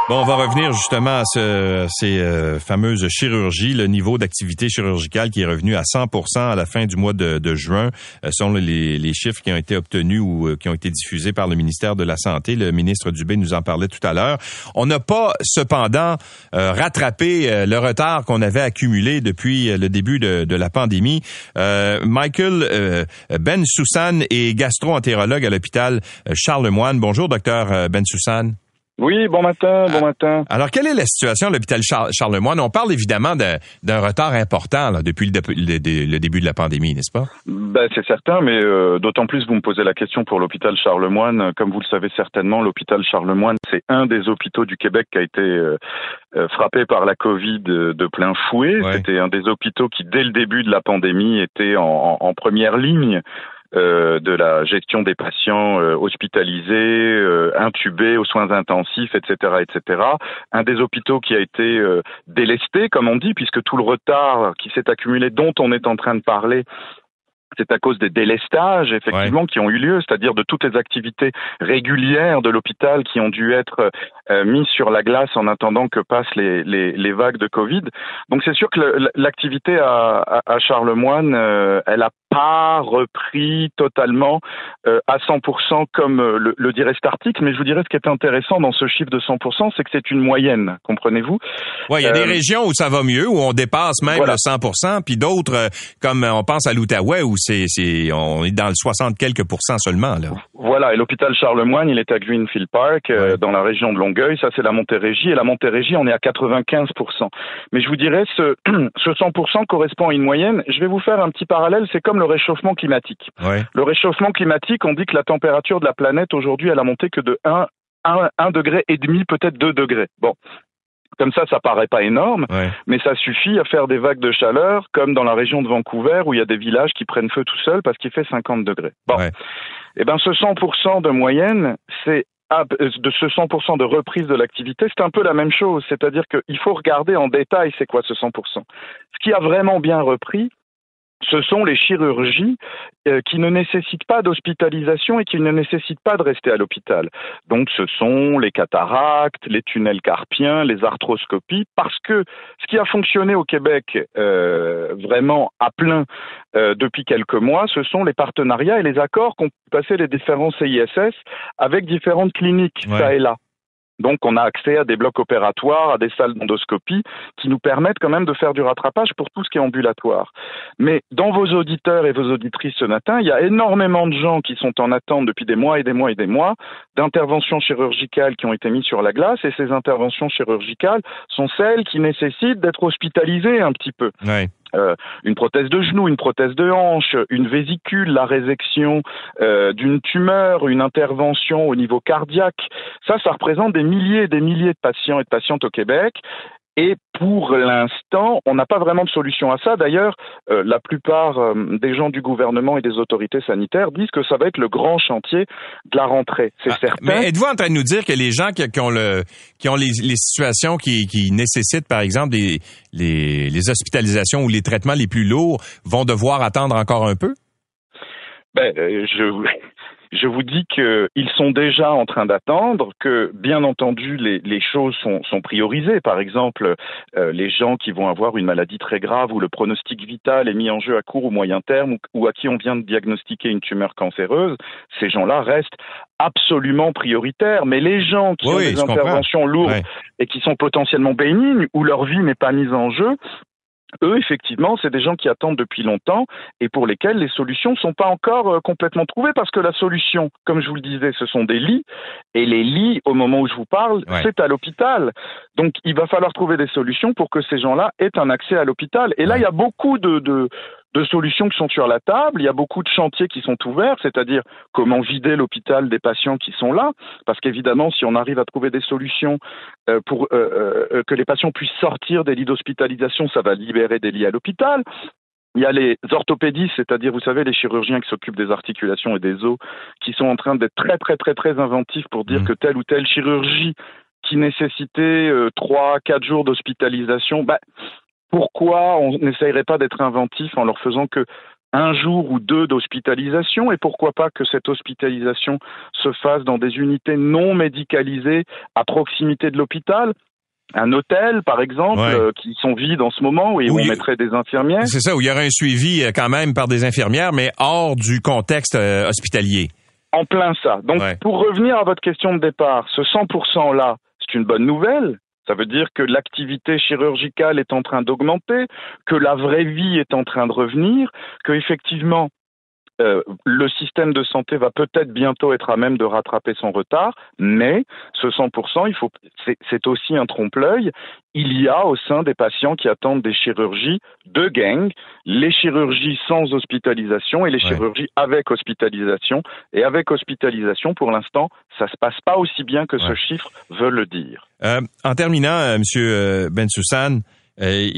Bon, on va revenir justement à, ces euh, fameuses chirurgies, le niveau d'activité chirurgicale qui est revenu à 100% à la fin du mois de, juin, euh, sont les, chiffres qui ont été obtenus ou euh, qui ont été diffusés par le ministère de la Santé. Le ministre Dubé nous en parlait tout à l'heure. On n'a pas cependant rattrapé le retard qu'on avait accumulé depuis le début de, la pandémie. Michael Ben Soussan est gastro-entérologue à l'hôpital Charlemagne. Bonjour, docteur Ben Soussan.
Oui, bon matin, bon ah, matin.
Alors, quelle est la situation à l'hôpital Charlemagne? On parle évidemment d'un retard important depuis le, début de la pandémie, n'est-ce pas?
Ben, c'est certain, mais euh, d'autant plus vous me posez la question pour l'hôpital Charlemagne. Comme vous le savez certainement, l'hôpital Charlemagne, c'est un des hôpitaux du Québec qui a été euh, euh, frappé par la Covid de plein fouet. C'était un des hôpitaux qui, dès le début de la pandémie, était en première ligne euh, de la gestion des patients euh, hospitalisés, euh, intubés aux soins intensifs, etc., etc. Un des hôpitaux qui a été délesté, comme on dit, puisque tout le retard qui s'est accumulé, dont on est en train de parler, c'est à cause des délestages effectivement qui ont eu lieu, c'est-à-dire de toutes les activités régulières de l'hôpital qui ont dû être euh, mises sur la glace en attendant que passent les, les, les vagues de Covid. Donc c'est sûr que l'activité à, à, Charlemagne, euh, elle a pas repris totalement euh, à 100% comme euh, le, le, dirait cet article, mais je vous dirais ce qui est intéressant dans ce chiffre de 100%, c'est que c'est une moyenne, comprenez-vous?
Oui, il y a des euh, régions où ça va mieux, où on dépasse même le 100%, puis d'autres, comme on pense à l'Outaouais, où c'est, c'est, on est dans le 60 quelques pourcents seulement. Là.
Voilà, et l'hôpital Charlemagne, il est à Greenfield Park, dans la région de Longueuil, ça c'est la Montérégie, et la Montérégie, on est à 95%. Mais je vous dirais, ce, ce 100% correspond à une moyenne. Je vais vous faire un petit parallèle, c'est comme le réchauffement climatique. Le réchauffement climatique, on dit que la température de la planète aujourd'hui, elle a monté que de 1, 1, degré et demi, peut-être 2 degrés. Bon. Comme ça, ça paraît pas énorme, mais ça suffit à faire des vagues de chaleur, comme dans la région de Vancouver, où il y a des villages qui prennent feu tout seuls parce qu'il fait 50 degrés. Bon. Eh ben, ce 100% de moyenne, c'est de ce 100% de reprise de l'activité, c'est un peu la même chose. C'est-à-dire qu'il faut regarder en détail c'est quoi ce 100%. Ce qui a vraiment bien repris, ce sont les chirurgies euh, qui ne nécessitent pas d'hospitalisation et qui ne nécessitent pas de rester à l'hôpital. Donc ce sont les cataractes, les tunnels carpiens, les arthroscopies, parce que ce qui a fonctionné au Québec euh, vraiment à plein euh, depuis quelques mois, ce sont les partenariats et les accords qu'ont passé les différents CISS avec différentes cliniques, ça et là. Donc on a accès à des blocs opératoires, à des salles d'endoscopie qui nous permettent quand même de faire du rattrapage pour tout ce qui est ambulatoire. Mais dans vos auditeurs et vos auditrices ce matin, il y a énormément de gens qui sont en attente depuis des mois et des mois et des mois d'interventions chirurgicales qui ont été mises sur la glace et ces interventions chirurgicales sont celles qui nécessitent d'être hospitalisées un petit peu. Euh, une prothèse de genou, une prothèse de hanche, une vésicule, la résection euh, d'une tumeur, une intervention au niveau cardiaque. Ça, ça représente des milliers et des milliers de patients et de patientes au Québec. Et pour l'instant, on n'a pas vraiment de solution à ça. D'ailleurs, euh, la plupart euh, des gens du gouvernement et des autorités sanitaires disent que ça va être le grand chantier de la rentrée. C'est ah, certain.
Mais êtes-vous en train de nous dire que les gens qui, ont le, qui ont les, situations qui, nécessitent, par exemple, les, les hospitalisations ou les traitements les plus lourds vont devoir attendre encore un peu?
Ben, euh, je, je vous dis qu'ils sont déjà en train d'attendre, que bien entendu les, les choses sont, sont, priorisées. Par exemple, euh, les gens qui vont avoir une maladie très grave où le pronostic vital est mis en jeu à court ou moyen terme ou, à qui on vient de diagnostiquer une tumeur cancéreuse, ces gens-là restent absolument prioritaires. Mais les gens qui ont des interventions lourdes et qui sont potentiellement bénignes, où leur vie n'est pas mise en jeu, eux, effectivement, c'est des gens qui attendent depuis longtemps et pour lesquels les solutions ne sont pas encore euh, complètement trouvées parce que la solution, comme je vous le disais, ce sont des lits et les lits, au moment où je vous parle, c'est à l'hôpital. Donc, il va falloir trouver des solutions pour que ces gens-là aient un accès à l'hôpital. Et là, il y a beaucoup de, de, de solutions qui sont sur la table. Il y a beaucoup de chantiers qui sont ouverts, c'est-à-dire comment vider l'hôpital des patients qui sont là. Parce qu'évidemment, si on arrive à trouver des solutions euh, pour euh, euh, que les patients puissent sortir des lits d'hospitalisation, ça va libérer des lits à l'hôpital. Il y a les orthopédistes, c'est-à-dire, vous savez, les chirurgiens qui s'occupent des articulations et des os, qui sont en train d'être très, très, très, très inventifs pour dire mmh. que telle ou telle chirurgie qui nécessitait trois, quatre jours d'hospitalisation, bah, pourquoi on n'essayerait pas d'être inventif en leur faisant que un jour ou deux d'hospitalisation et pourquoi pas que cette hospitalisation se fasse dans des unités non médicalisées à proximité de l'hôpital un hôtel, par exemple, euh, qui sont vides en ce moment, où on mettrait des infirmières.
C'est ça, où il y aurait un suivi euh, quand même par des infirmières, mais hors du contexte euh, hospitalier.
En plein ça. Donc, pour revenir à votre question de départ, ce 100%-là, c'est une bonne nouvelle. Ça veut dire que l'activité chirurgicale est en train d'augmenter, que la vraie vie est en train de revenir, que effectivement euh, le système de santé va peut-être bientôt être à même de rattraper son retard, mais ce 100%, il faut, c'est aussi un trompe-l'œil. Il y a au sein des patients qui attendent des chirurgies de gang, les chirurgies sans hospitalisation et les chirurgies avec hospitalisation. Et avec hospitalisation, pour l'instant, ça se passe pas aussi bien que ce chiffre veut le dire.
Euh, en terminant, euh, Monsieur Ben Euh,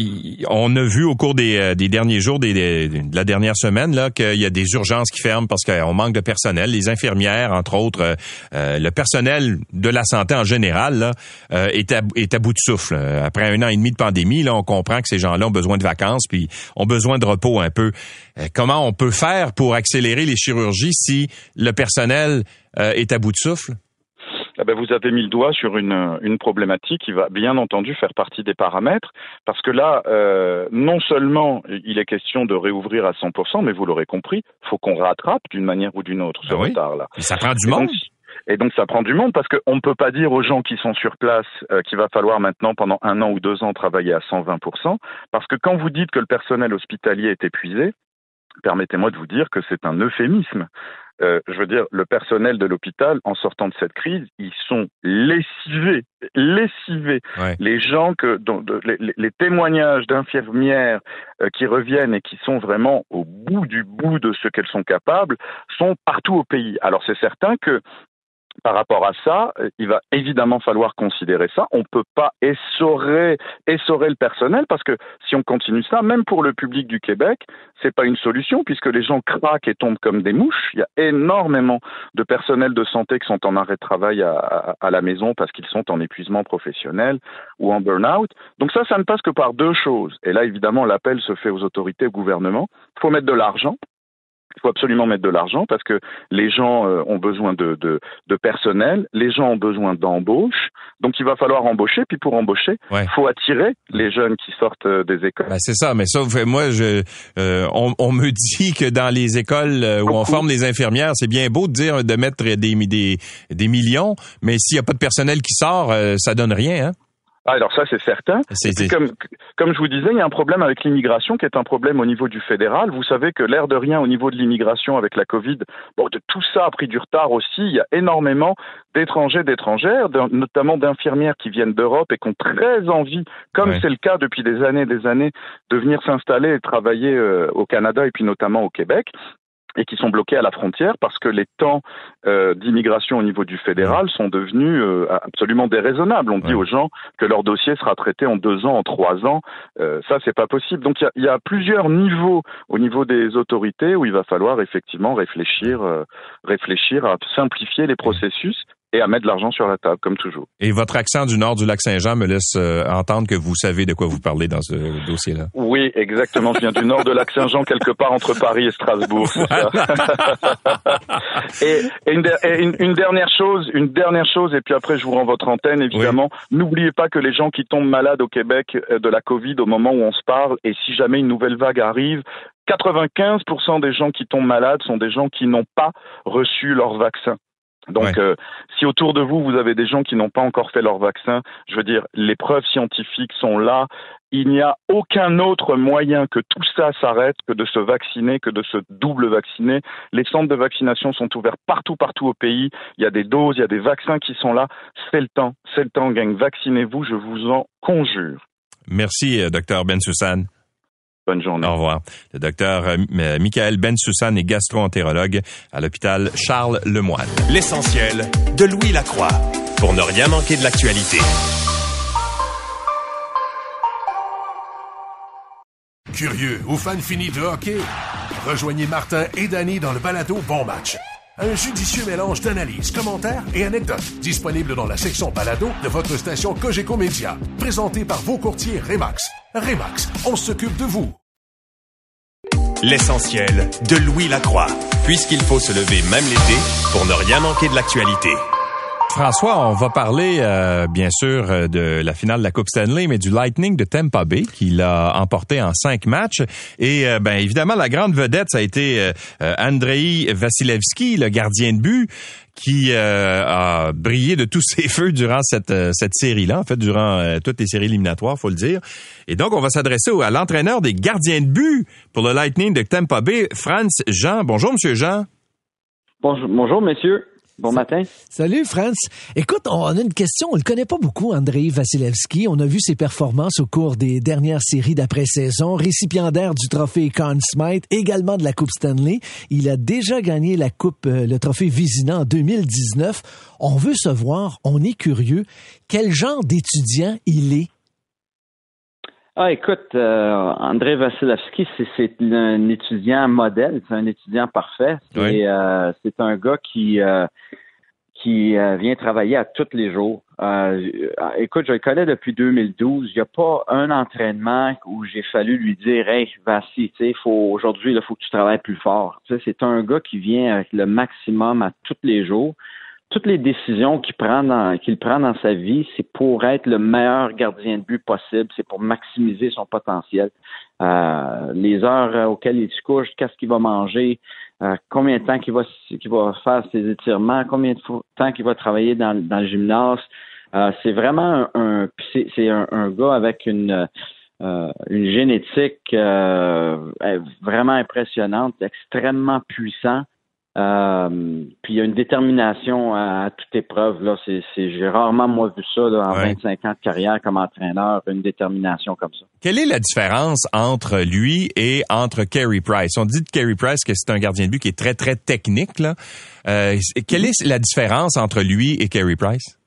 on a vu au cours des, euh, derniers jours, de la dernière semaine, là, qu'il y a des urgences qui ferment parce qu'on manque de personnel. Les infirmières, entre autres, euh, le personnel de la santé en général est, à, est à bout de souffle. Après un an et demi de pandémie, là, on comprend que ces gens-là ont besoin de vacances puis ont besoin de repos un peu. comment on peut faire pour accélérer les chirurgies si le personnel est à bout de souffle?
Eh ben, vous avez mis le doigt sur une, une, problématique qui va bien entendu faire partie des paramètres, parce que là, euh, non seulement il est question de réouvrir à 100%, mais vous l'aurez compris, il faut qu'on rattrape d'une manière ou d'une autre ce
ben
retard-là.
Ça prend du monde.
et donc ça prend du monde parce qu'on ne peut pas dire aux gens qui sont sur place euh, qu'il va falloir maintenant pendant un an ou deux ans travailler à 120%, parce que quand vous dites que le personnel hospitalier est épuisé, permettez-moi de vous dire que c'est un euphémisme. Euh, je veux dire, le personnel de l'hôpital, en sortant de cette crise, ils sont lessivés, lessivés. Les gens que, les, témoignages d'infirmières euh, qui reviennent et qui sont vraiment au bout du bout de ce qu'elles sont capables sont partout au pays. Alors c'est certain que par rapport à ça, euh, il va évidemment falloir considérer ça. On ne peut pas essorer, essorer le personnel parce que si on continue ça, même pour le public du Québec, c'est pas une solution puisque les gens craquent et tombent comme des mouches. Il y a énormément de personnel de santé qui sont en arrêt de travail à, à la maison parce qu'ils sont en épuisement professionnel ou en burn-out. Donc ça, ça ne passe que par deux choses. Et là, évidemment, l'appel se fait aux autorités, au gouvernement. Il faut mettre de l'argent il faut absolument mettre de l'argent parce que les gens euh, ont besoin de, de, de, personnel, les gens ont besoin d'embauche, donc il va falloir embaucher. Puis pour embaucher, il faut attirer les jeunes qui sortent euh, des écoles.
Ben c'est ça, mais ça, moi, je, euh, on, on, me dit que dans les écoles où on forme les infirmières, c'est bien beau de dire de mettre des, des, des millions, mais s'il n'y a pas de personnel qui sort, ça donne rien. Hein?
Ah, alors ça, c'est certain. comme, comme je vous disais, il y a un problème avec l'immigration qui est un problème au niveau du fédéral. Vous savez que l'air de rien au niveau de l'immigration avec la Covid, bon, de tout ça a pris du retard aussi. Il y a énormément d'étrangers, d'étrangères, notamment d'infirmières qui viennent d'Europe et qui ont très envie, comme c'est le cas depuis des années et des années, de venir s'installer et travailler euh, au Canada et puis notamment au Québec et qui sont bloqués à la frontière parce que les temps euh, d'immigration au niveau du fédéral sont devenus euh, absolument déraisonnables. On dit aux gens que leur dossier sera traité en deux ans, en trois ans. Euh, ça, c'est pas possible. Donc, il y, y a, plusieurs niveaux au niveau des autorités où il va falloir effectivement réfléchir, euh, réfléchir à simplifier les processus et à mettre de l'argent sur la table, comme toujours.
Et votre accent du nord du lac Saint-Jean me laisse euh, entendre que vous savez de quoi vous parlez dans ce dossier-là.
Oui, exactement. Je viens du nord de lac Saint-Jean, quelque part entre Paris et Strasbourg. et, une, dernière chose, une dernière chose, et puis après je vous rends votre antenne, évidemment. N'oubliez pas que les gens qui tombent malades au Québec euh, de la Covid au moment où on se parle, et si jamais une nouvelle vague arrive, 95% des gens qui tombent malades sont des gens qui n'ont pas reçu leur vaccin. Donc, euh, si autour de vous, vous avez des gens qui n'ont pas encore fait leur vaccin, je veux dire, les preuves scientifiques sont là. Il n'y a aucun autre moyen que tout ça s'arrête que de se vacciner, que de se double vacciner. Les centres de vaccination sont ouverts partout, partout au pays. Il y a des doses, il y a des vaccins qui sont là. C'est le temps, c'est le temps, gang. Vaccinez-vous, je vous en conjure.
Merci, euh, docteur Ben Susan.
Bonne journée.
Au revoir. Le docteur euh, euh, Michael Bensoussan est gastro-entérologue à l'hôpital Charles Lemoine.
L'essentiel de Louis Lacroix pour ne rien manquer de l'actualité.
Curieux ou fan fini de hockey? Rejoignez Martin et Danny dans le balado Bon Match. Un judicieux mélange d'analyses, commentaires et anecdotes disponible dans la section balado de votre station Cogeco Média. Présenté par vos courtiers Remax. Remax, on s'occupe de vous.
L'essentiel de Louis Lacroix, puisqu'il faut se lever même l'été pour ne rien manquer de l'actualité.
François, on va parler euh, bien sûr euh, de la finale de la Coupe Stanley, mais du Lightning de Tampa Bay qui l'a emporté en cinq matchs. Et euh, ben évidemment, la grande vedette, ça a été Andrei Vasilevski, le gardien de but, qui a brillé de tous ses feux durant cette, cette série-là, en fait, durant toutes les séries éliminatoires, faut le dire. Et donc, on va s'adresser à l'entraîneur des gardiens de but pour le Lightning de Tampa Bay, Franz Jean. Bonjour, Monsieur Jean.
Bonjour, bonjour. Bon matin.
Salut, Franz. Écoute, on a une question. On le connaît pas beaucoup, Andrei Vasilevski. On a vu ses performances au cours des dernières séries d'après-saison. Récipiendaire du trophée Conn Smythe, également de la Coupe Stanley. Il a déjà gagné la Coupe, euh, le trophée Vizina en 2019. On veut se voir. On est curieux. Quel genre d'étudiant il est?
Ah, écoute, euh, André Vasilevski, c'est un étudiant modèle, c'est un étudiant parfait. C'est euh, un gars qui euh, qui vient travailler à tous les jours. écoute, je le connais depuis 2012. Il n'y a pas un entraînement où j'ai fallu lui dire, hey, Vassi, tu sais, faut aujourd'hui, il faut que tu travailles plus fort. c'est un gars qui vient avec le maximum à tous les jours toutes les décisions qu'il prend dans qu'il prend dans sa vie, c'est pour être le meilleur gardien de but possible, c'est pour maximiser son potentiel. Euh, les heures auxquelles il se couche, qu'est-ce qu'il va manger, euh, combien de temps qu'il va qu'il va faire ses étirements, combien de temps qu'il va travailler dans, le gymnase. Euh, c'est vraiment un, c'est un, un, gars avec une une génétique vraiment impressionnante, extrêmement puissant. Euh, puis il y a une détermination à, toute épreuve. Là, c'est, j'ai rarement moi vu ça là, en 25 ans de carrière comme entraîneur, une détermination comme ça.
Quelle est la différence entre lui et entre Carey Price? On dit de Carey Price que c'est un gardien de but qui est très très technique. Là. Euh, quelle est la différence entre lui et Carey Price?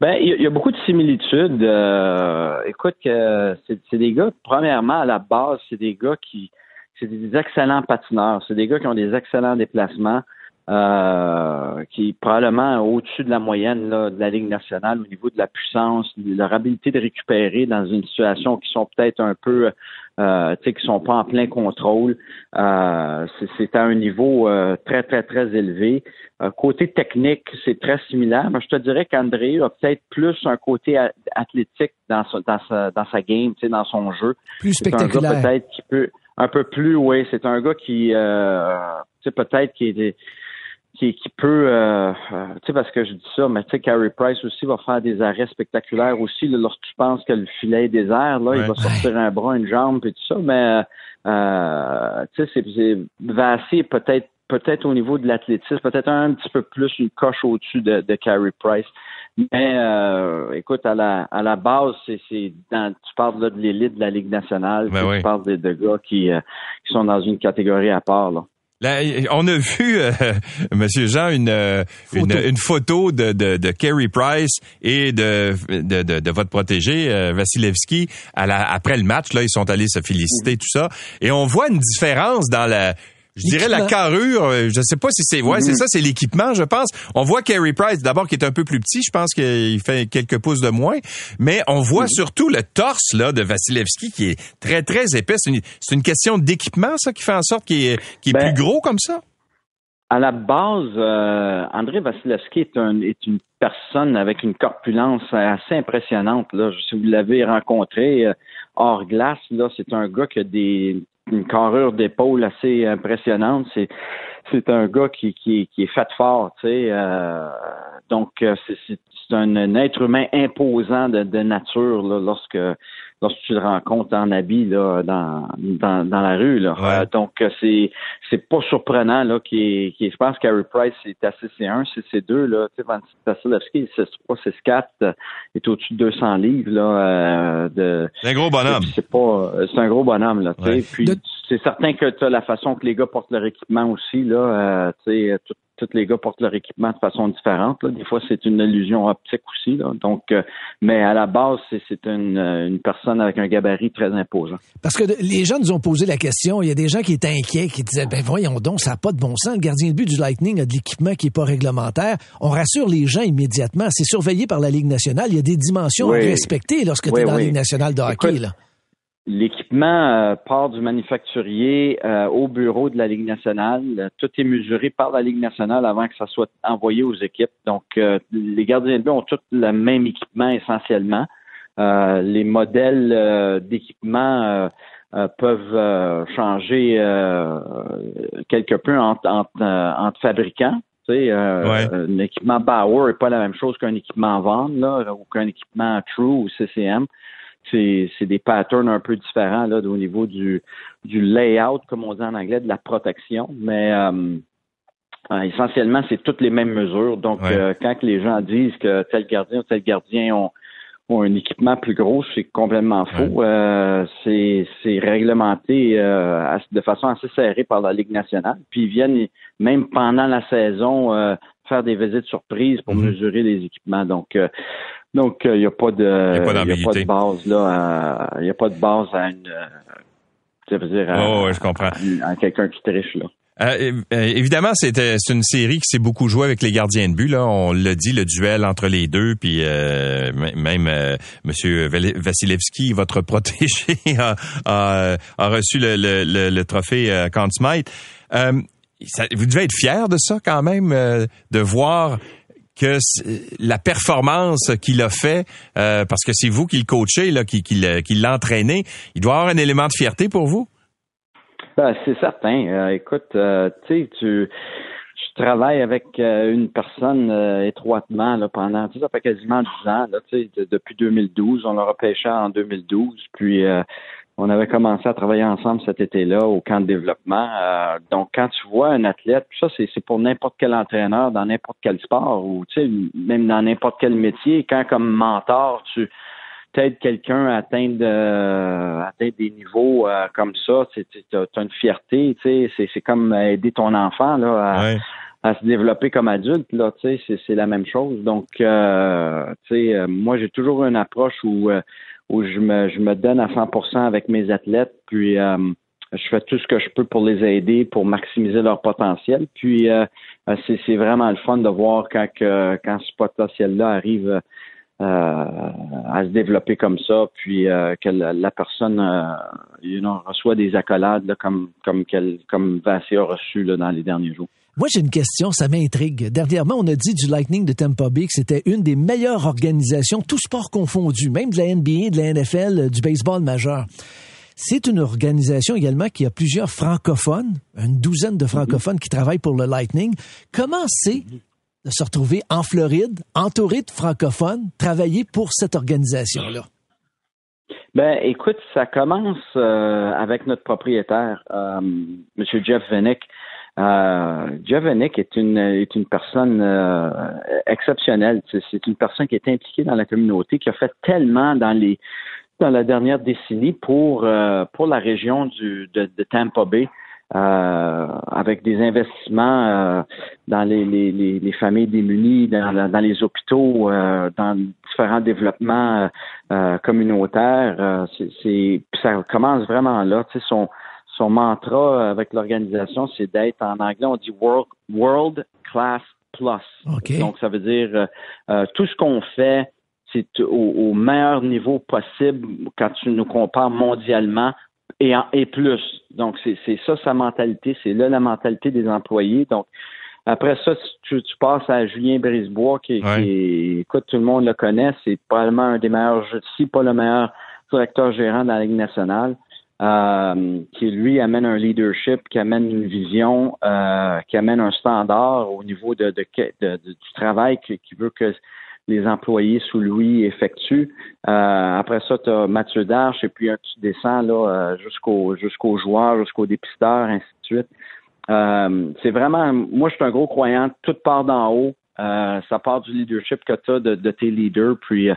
Ben, il y, a beaucoup de similitudes. Euh, écoute, c'est des gars. Premièrement, à la base, c'est des gars qui c'est des excellents patineurs. C'est des gars qui ont des excellents déplacements, euh, qui probablement au-dessus de la moyenne de la Ligue nationale au niveau de la puissance, de leur habilité de récupérer dans une situation qui sont peut-être un peu, euh, tu sais, qui sont pas en plein contrôle. Euh, c'est à un niveau euh, très, très, très élevé. côté technique, c'est très similaire, mais je te dirais qu'André a peut-être plus un côté athlétique dans sa, dans sa, dans sa game, tu sais, dans son jeu.
Plus spectaculaire.
peut-être qui peut un peu plus, oui, c'est un gars qui, euh, tu sais, peut-être qui est qui, qui peut, euh, euh, tu sais, parce que je dis ça, mais tu sais, Carey Price aussi va faire des arrêts spectaculaires aussi. Là, lorsque tu penses que le filet est désert, là, il va sortir un bras, une jambe et tout ça, mais euh, tu sais, c'est Vassy peut-être peut-être au niveau de l'athlétisme, peut-être un petit peu plus une coche au-dessus de, de Carey Price. Mais euh, écoute, à la à la base, c'est c'est dans tu parles là de l'élite de la Ligue nationale, ben tu parles de, de gars qui, euh, qui sont dans une catégorie à part là.
Là, on a vu, euh, Monsieur Jean, une, euh, photo. une, une, photo de, de, de Kerry Price et de, de, de, de votre protégé, euh, Vasilevski, à la, après le match. Là, ils sont allés se féliciter, tout ça. Et on voit une différence dans la, je dirais la carrure, euh, je sais pas si c'est ouais, c'est mhm. ça, c'est l'équipement, je pense. On voit Carey Price d'abord qui est un peu plus petit, je pense qu'il fait quelques pouces de moins, mais on voit mhm. surtout le torse là de Vasilevski qui est très très épais. C'est une, question d'équipement ça qui fait en sorte qu'il est, est ben, plus gros comme ça?
À la base, euh, André Vasilevski est, un, est une personne avec une corpulence assez impressionnante. Là. Si vous l'avez rencontré euh, hors glace, là, c'est un gars qui a des une carrure d'épaule assez impressionnante. C'est c'est un gars qui, qui, qui est fait fort, tu sais. Euh, donc euh, c'est un, être humain imposant de, de nature là, lorsque lorsque tu le rencontres en habit là, dans, dans, dans la rue. Là. Euh, donc, euh, c'est c'est pas surprenant là, qui qui je pense qu'Harry Price est assez C1, c'est C2. Là, tu sais, Vasilevski, c'est pas C4, euh, est au-dessus de 200 livres. Là, de,
c'est un gros bonhomme.
C'est pas, c'est un gros bonhomme. Là, tu sais. Puis, c'est certain que tu as la façon que les gars portent leur équipement aussi. Là, tu sais, tout, tous les gars portent leur équipement de façon différente. Des fois, c'est une illusion optique aussi. Donc, euh, mais à la base, c'est une, euh, une, personne avec un gabarit très imposant.
Parce que les gens nous ont posé la question. Il y a des gens qui étaient inquiets, qui disaient ben voyons donc, ça n'a pas de bon sens. Le gardien de but du Lightning a de l'équipement qui n'est pas réglementaire. On rassure les gens immédiatement. C'est surveillé par la Ligue nationale. Il y a des dimensions à respecter lorsque tu es dans la Ligue nationale de hockey. là.
L'équipement euh, part du manufacturier euh, au bureau de la Ligue nationale. Tout est mesuré par la Ligue nationale avant que ça soit envoyé aux équipes. Donc, euh, les gardiens de but ont tous le même équipement essentiellement. les modèles d'équipement peuvent changer quelque peu entre, entre, fabricants. Tu sais, Un équipement Bauer n'est pas la même chose qu'un équipement là, ou qu'un équipement True ou CCM c'est des patterns un peu différents là, au niveau du, du layout, comme on dit en anglais, de la protection. Mais euh, euh, essentiellement, c'est toutes les mêmes mesures. Donc, euh, quand les gens disent que tel gardien ou tel gardien ont, ont un équipement plus gros, c'est complètement faux. c'est réglementé de façon assez serrée par la Ligue nationale. Puis ils viennent même pendant la saison faire des visites surprises pour mm-hmm. mesurer les équipements. Donc, Donc, il n'y a pas de,
y a pas
y a pas
d'ambiguïté.
de base là. à- Il n'y a pas de base à une, euh, ça veut dire à,
Oh, je comprends.
à- à quelqu'un qui triche là.
Euh, euh, évidemment, c'était c'est une série qui s'est beaucoup jouée avec les gardiens de but. Là, on l'a dit, le duel entre les deux, puis euh, m- même euh, Monsieur Vasilevski, votre protégé, a, a- a reçu le, le- le- le trophée euh, Conn Smythe. Euh, vous devez être fier de ça quand même, euh, de voir que la performance qu'il a fait, euh, parce que c'est vous qui le coachez, là, qui, qui, le- qui l'entraînez, il doit avoir un élément de fierté pour vous?
Ben, c'est certain. Euh, écoute, euh, tu sais, tu travailles avec une personne étroitement là, pendant, ça fait quasiment 10 ans, là, depuis 2012. On l'a repêché en 2012, puis on avait commencé à travailler ensemble cet été-là au camp de développement. Euh, donc, quand tu vois un athlète, ça, c'est, c'est pour n'importe quel entraîneur dans n'importe quel sport ou, tu sais, même dans n'importe quel métier, quand comme mentor, tu t'aides quelqu'un à atteindre, euh, atteindre des niveaux euh, comme ça, tu as, une fierté, tu sais, c'est, c'est comme aider ton enfant là, à,
Ouais.
à se développer comme adulte, là, tu sais, c'est, c'est la même chose. Donc, euh, tu sais, euh, moi, j'ai toujours une approche où, euh, où je me, je me donne à 100% avec mes athlètes, puis euh, je fais tout ce que je peux pour les aider, pour maximiser leur potentiel. Puis, euh, euh, c'est, vraiment le fun de voir quand, que, quand ce potentiel-là arrive euh, à se développer comme ça, puis euh, que la, personne euh, reçoit des accolades là, comme comme qu'elle comme Vassie a reçu là, dans les derniers jours.
Moi, j'ai une question, ça m'intrigue. Dernièrement, on a dit du Lightning de Tampa Bay que c'était une des meilleures organisations, tous sports confondus, même de la NBA, de la NFL, euh, du baseball majeur. C'est une organisation également qui a plusieurs francophones, une douzaine de francophones qui travaillent pour le Lightning. Comment c'est de se retrouver en Floride, entouré de francophones, travailler pour cette organisation-là?
Ben, écoute, ça commence euh, avec notre propriétaire, euh, Monsieur Jeff Venick. Euh, est une est une personne euh, exceptionnelle. C'est une personne qui est impliquée dans la communauté, qui a fait tellement dans les dans la dernière décennie pour euh, pour la région du de, de Tampa Bay. euh, avec des investissements euh, dans les, les, les, les familles démunies, dans, dans les hôpitaux, euh, dans différents développements euh, communautaires. Euh, ça commence vraiment là. Tu sais, son mantra avec l'organisation, c'est d'être en anglais, on dit world, world class plus.
OK.
Donc, ça veut dire euh, euh, tout ce qu'on fait, c'est au, au meilleur niveau possible quand tu nous compares mondialement et, en- et plus. Donc, c'est c'est ça sa mentalité, c'est là la mentalité des employés. Donc, après ça, tu, tu passes à Julien Brisebois, qui, qui est- écoute, tout le monde le connaît, c'est probablement un des meilleurs, si pas le meilleur directeur gérant de la Ligue nationale, euh, qui lui amène un leadership, qui amène une vision, euh, qui amène un standard au niveau de, de, de- du travail qui, qui veut que les employés sous lui effectuent. Euh, après ça, tu as Mathieu Darche et puis tu descends là, euh, jusqu'au jusqu'aux joueurs, jusqu'aux dépisteurs, ainsi de suite. Euh, c'est vraiment, moi, je suis un gros croyant, tout part d'en haut. Euh, ça part du leadership que tu as de, de tes leaders. Puis, euh,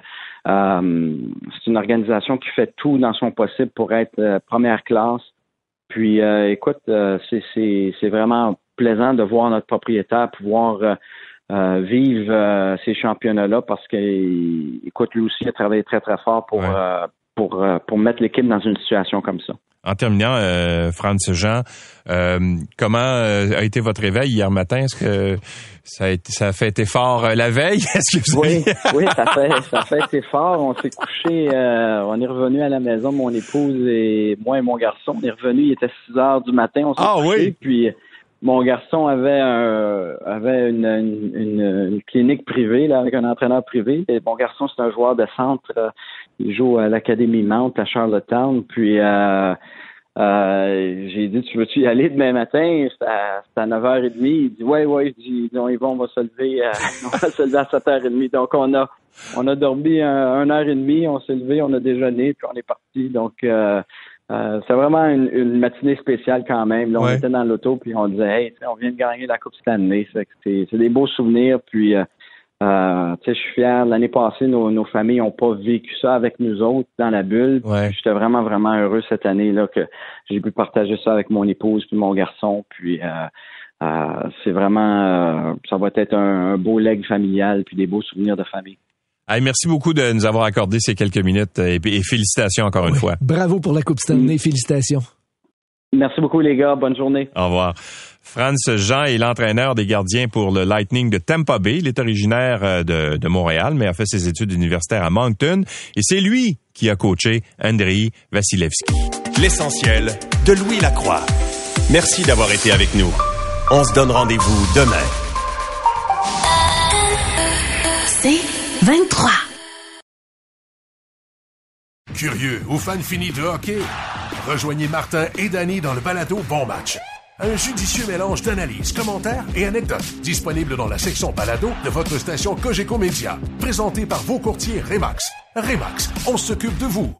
c'est une organisation qui fait tout dans son possible pour être euh, première classe. Puis, euh, écoute, euh, c'est, vraiment plaisant de voir notre propriétaire pouvoir euh, euh, vivre euh, ces championnats-là parce que, écoute, lui aussi a travaillé très, très fort pour, euh, pour, euh, pour mettre l'équipe dans une situation comme ça.
En terminant, euh, Franz Jean, euh, comment euh, a été votre réveil hier matin? Est-ce que ça a, été, ça a fait été fort euh, la veille? Est-ce que vous
Oui, oui, ça fait, ça fait été fort. On s'est couché, euh, on est revenu à la maison, mon épouse et moi et mon garçon. On est revenu, il était 6 heures du matin, on s'est
Ah
couché,
oui?
puis mon garçon avait un, avait une, une, une- clinique privée là, avec un entraîneur privé. Mon garçon, c'est un joueur de centre. euh, il joue à l'Académie Mount à Charlottetown. Puis euh, euh, j'ai dit, tu veux-tu y aller demain matin? C'est à, à 9h30. Il dit, ouais, ouais. Je dis, on y va, on va se lever, euh, on va se lever à 7h30. Donc, on a, on a dormi un, une heure et demie, on s'est levé, on a déjeuné, puis on est parti. Donc, euh, euh, c'est vraiment une, une matinée spéciale quand même. Là, on
Ouais.
était dans l'auto, puis on disait, hey, on vient de gagner la Coupe Stanley. C'est, c'est, c'est des beaux souvenirs. Puis, euh, euh, tu sais, je suis fier. L'année passée, nos, nos familles n'ont pas vécu ça avec nous autres dans la bulle.
Ouais.
J'étais vraiment, vraiment heureux cette année là que j'ai pu partager ça avec mon épouse puis mon garçon. Puis, euh, euh, c'est vraiment, euh, ça va être un, un beau leg familial puis des beaux souvenirs de famille.
Merci beaucoup de nous avoir accordé ces quelques minutes et, félicitations encore une fois.
Bravo pour la Coupe Stanley, félicitations.
Merci beaucoup les gars, bonne journée.
Au revoir. Franz Jean est l'entraîneur des gardiens pour le Lightning de Tampa Bay. Il est originaire euh, de, de Montréal, mais a fait ses études universitaires à Moncton. Et c'est lui qui a coaché Andrei Vasilevski.
L'essentiel de Louis Lacroix. Merci d'avoir été avec nous. On se donne rendez-vous demain.
C'est 23.
Curieux ou fan fini de hockey? Rejoignez Martin et Danny dans le balado Bon Match. Un judicieux mélange d'analyses, commentaires et anecdotes disponible dans la section balado de votre station Cogeco Média. Présenté par vos courtiers Remax. Remax, on s'occupe de vous.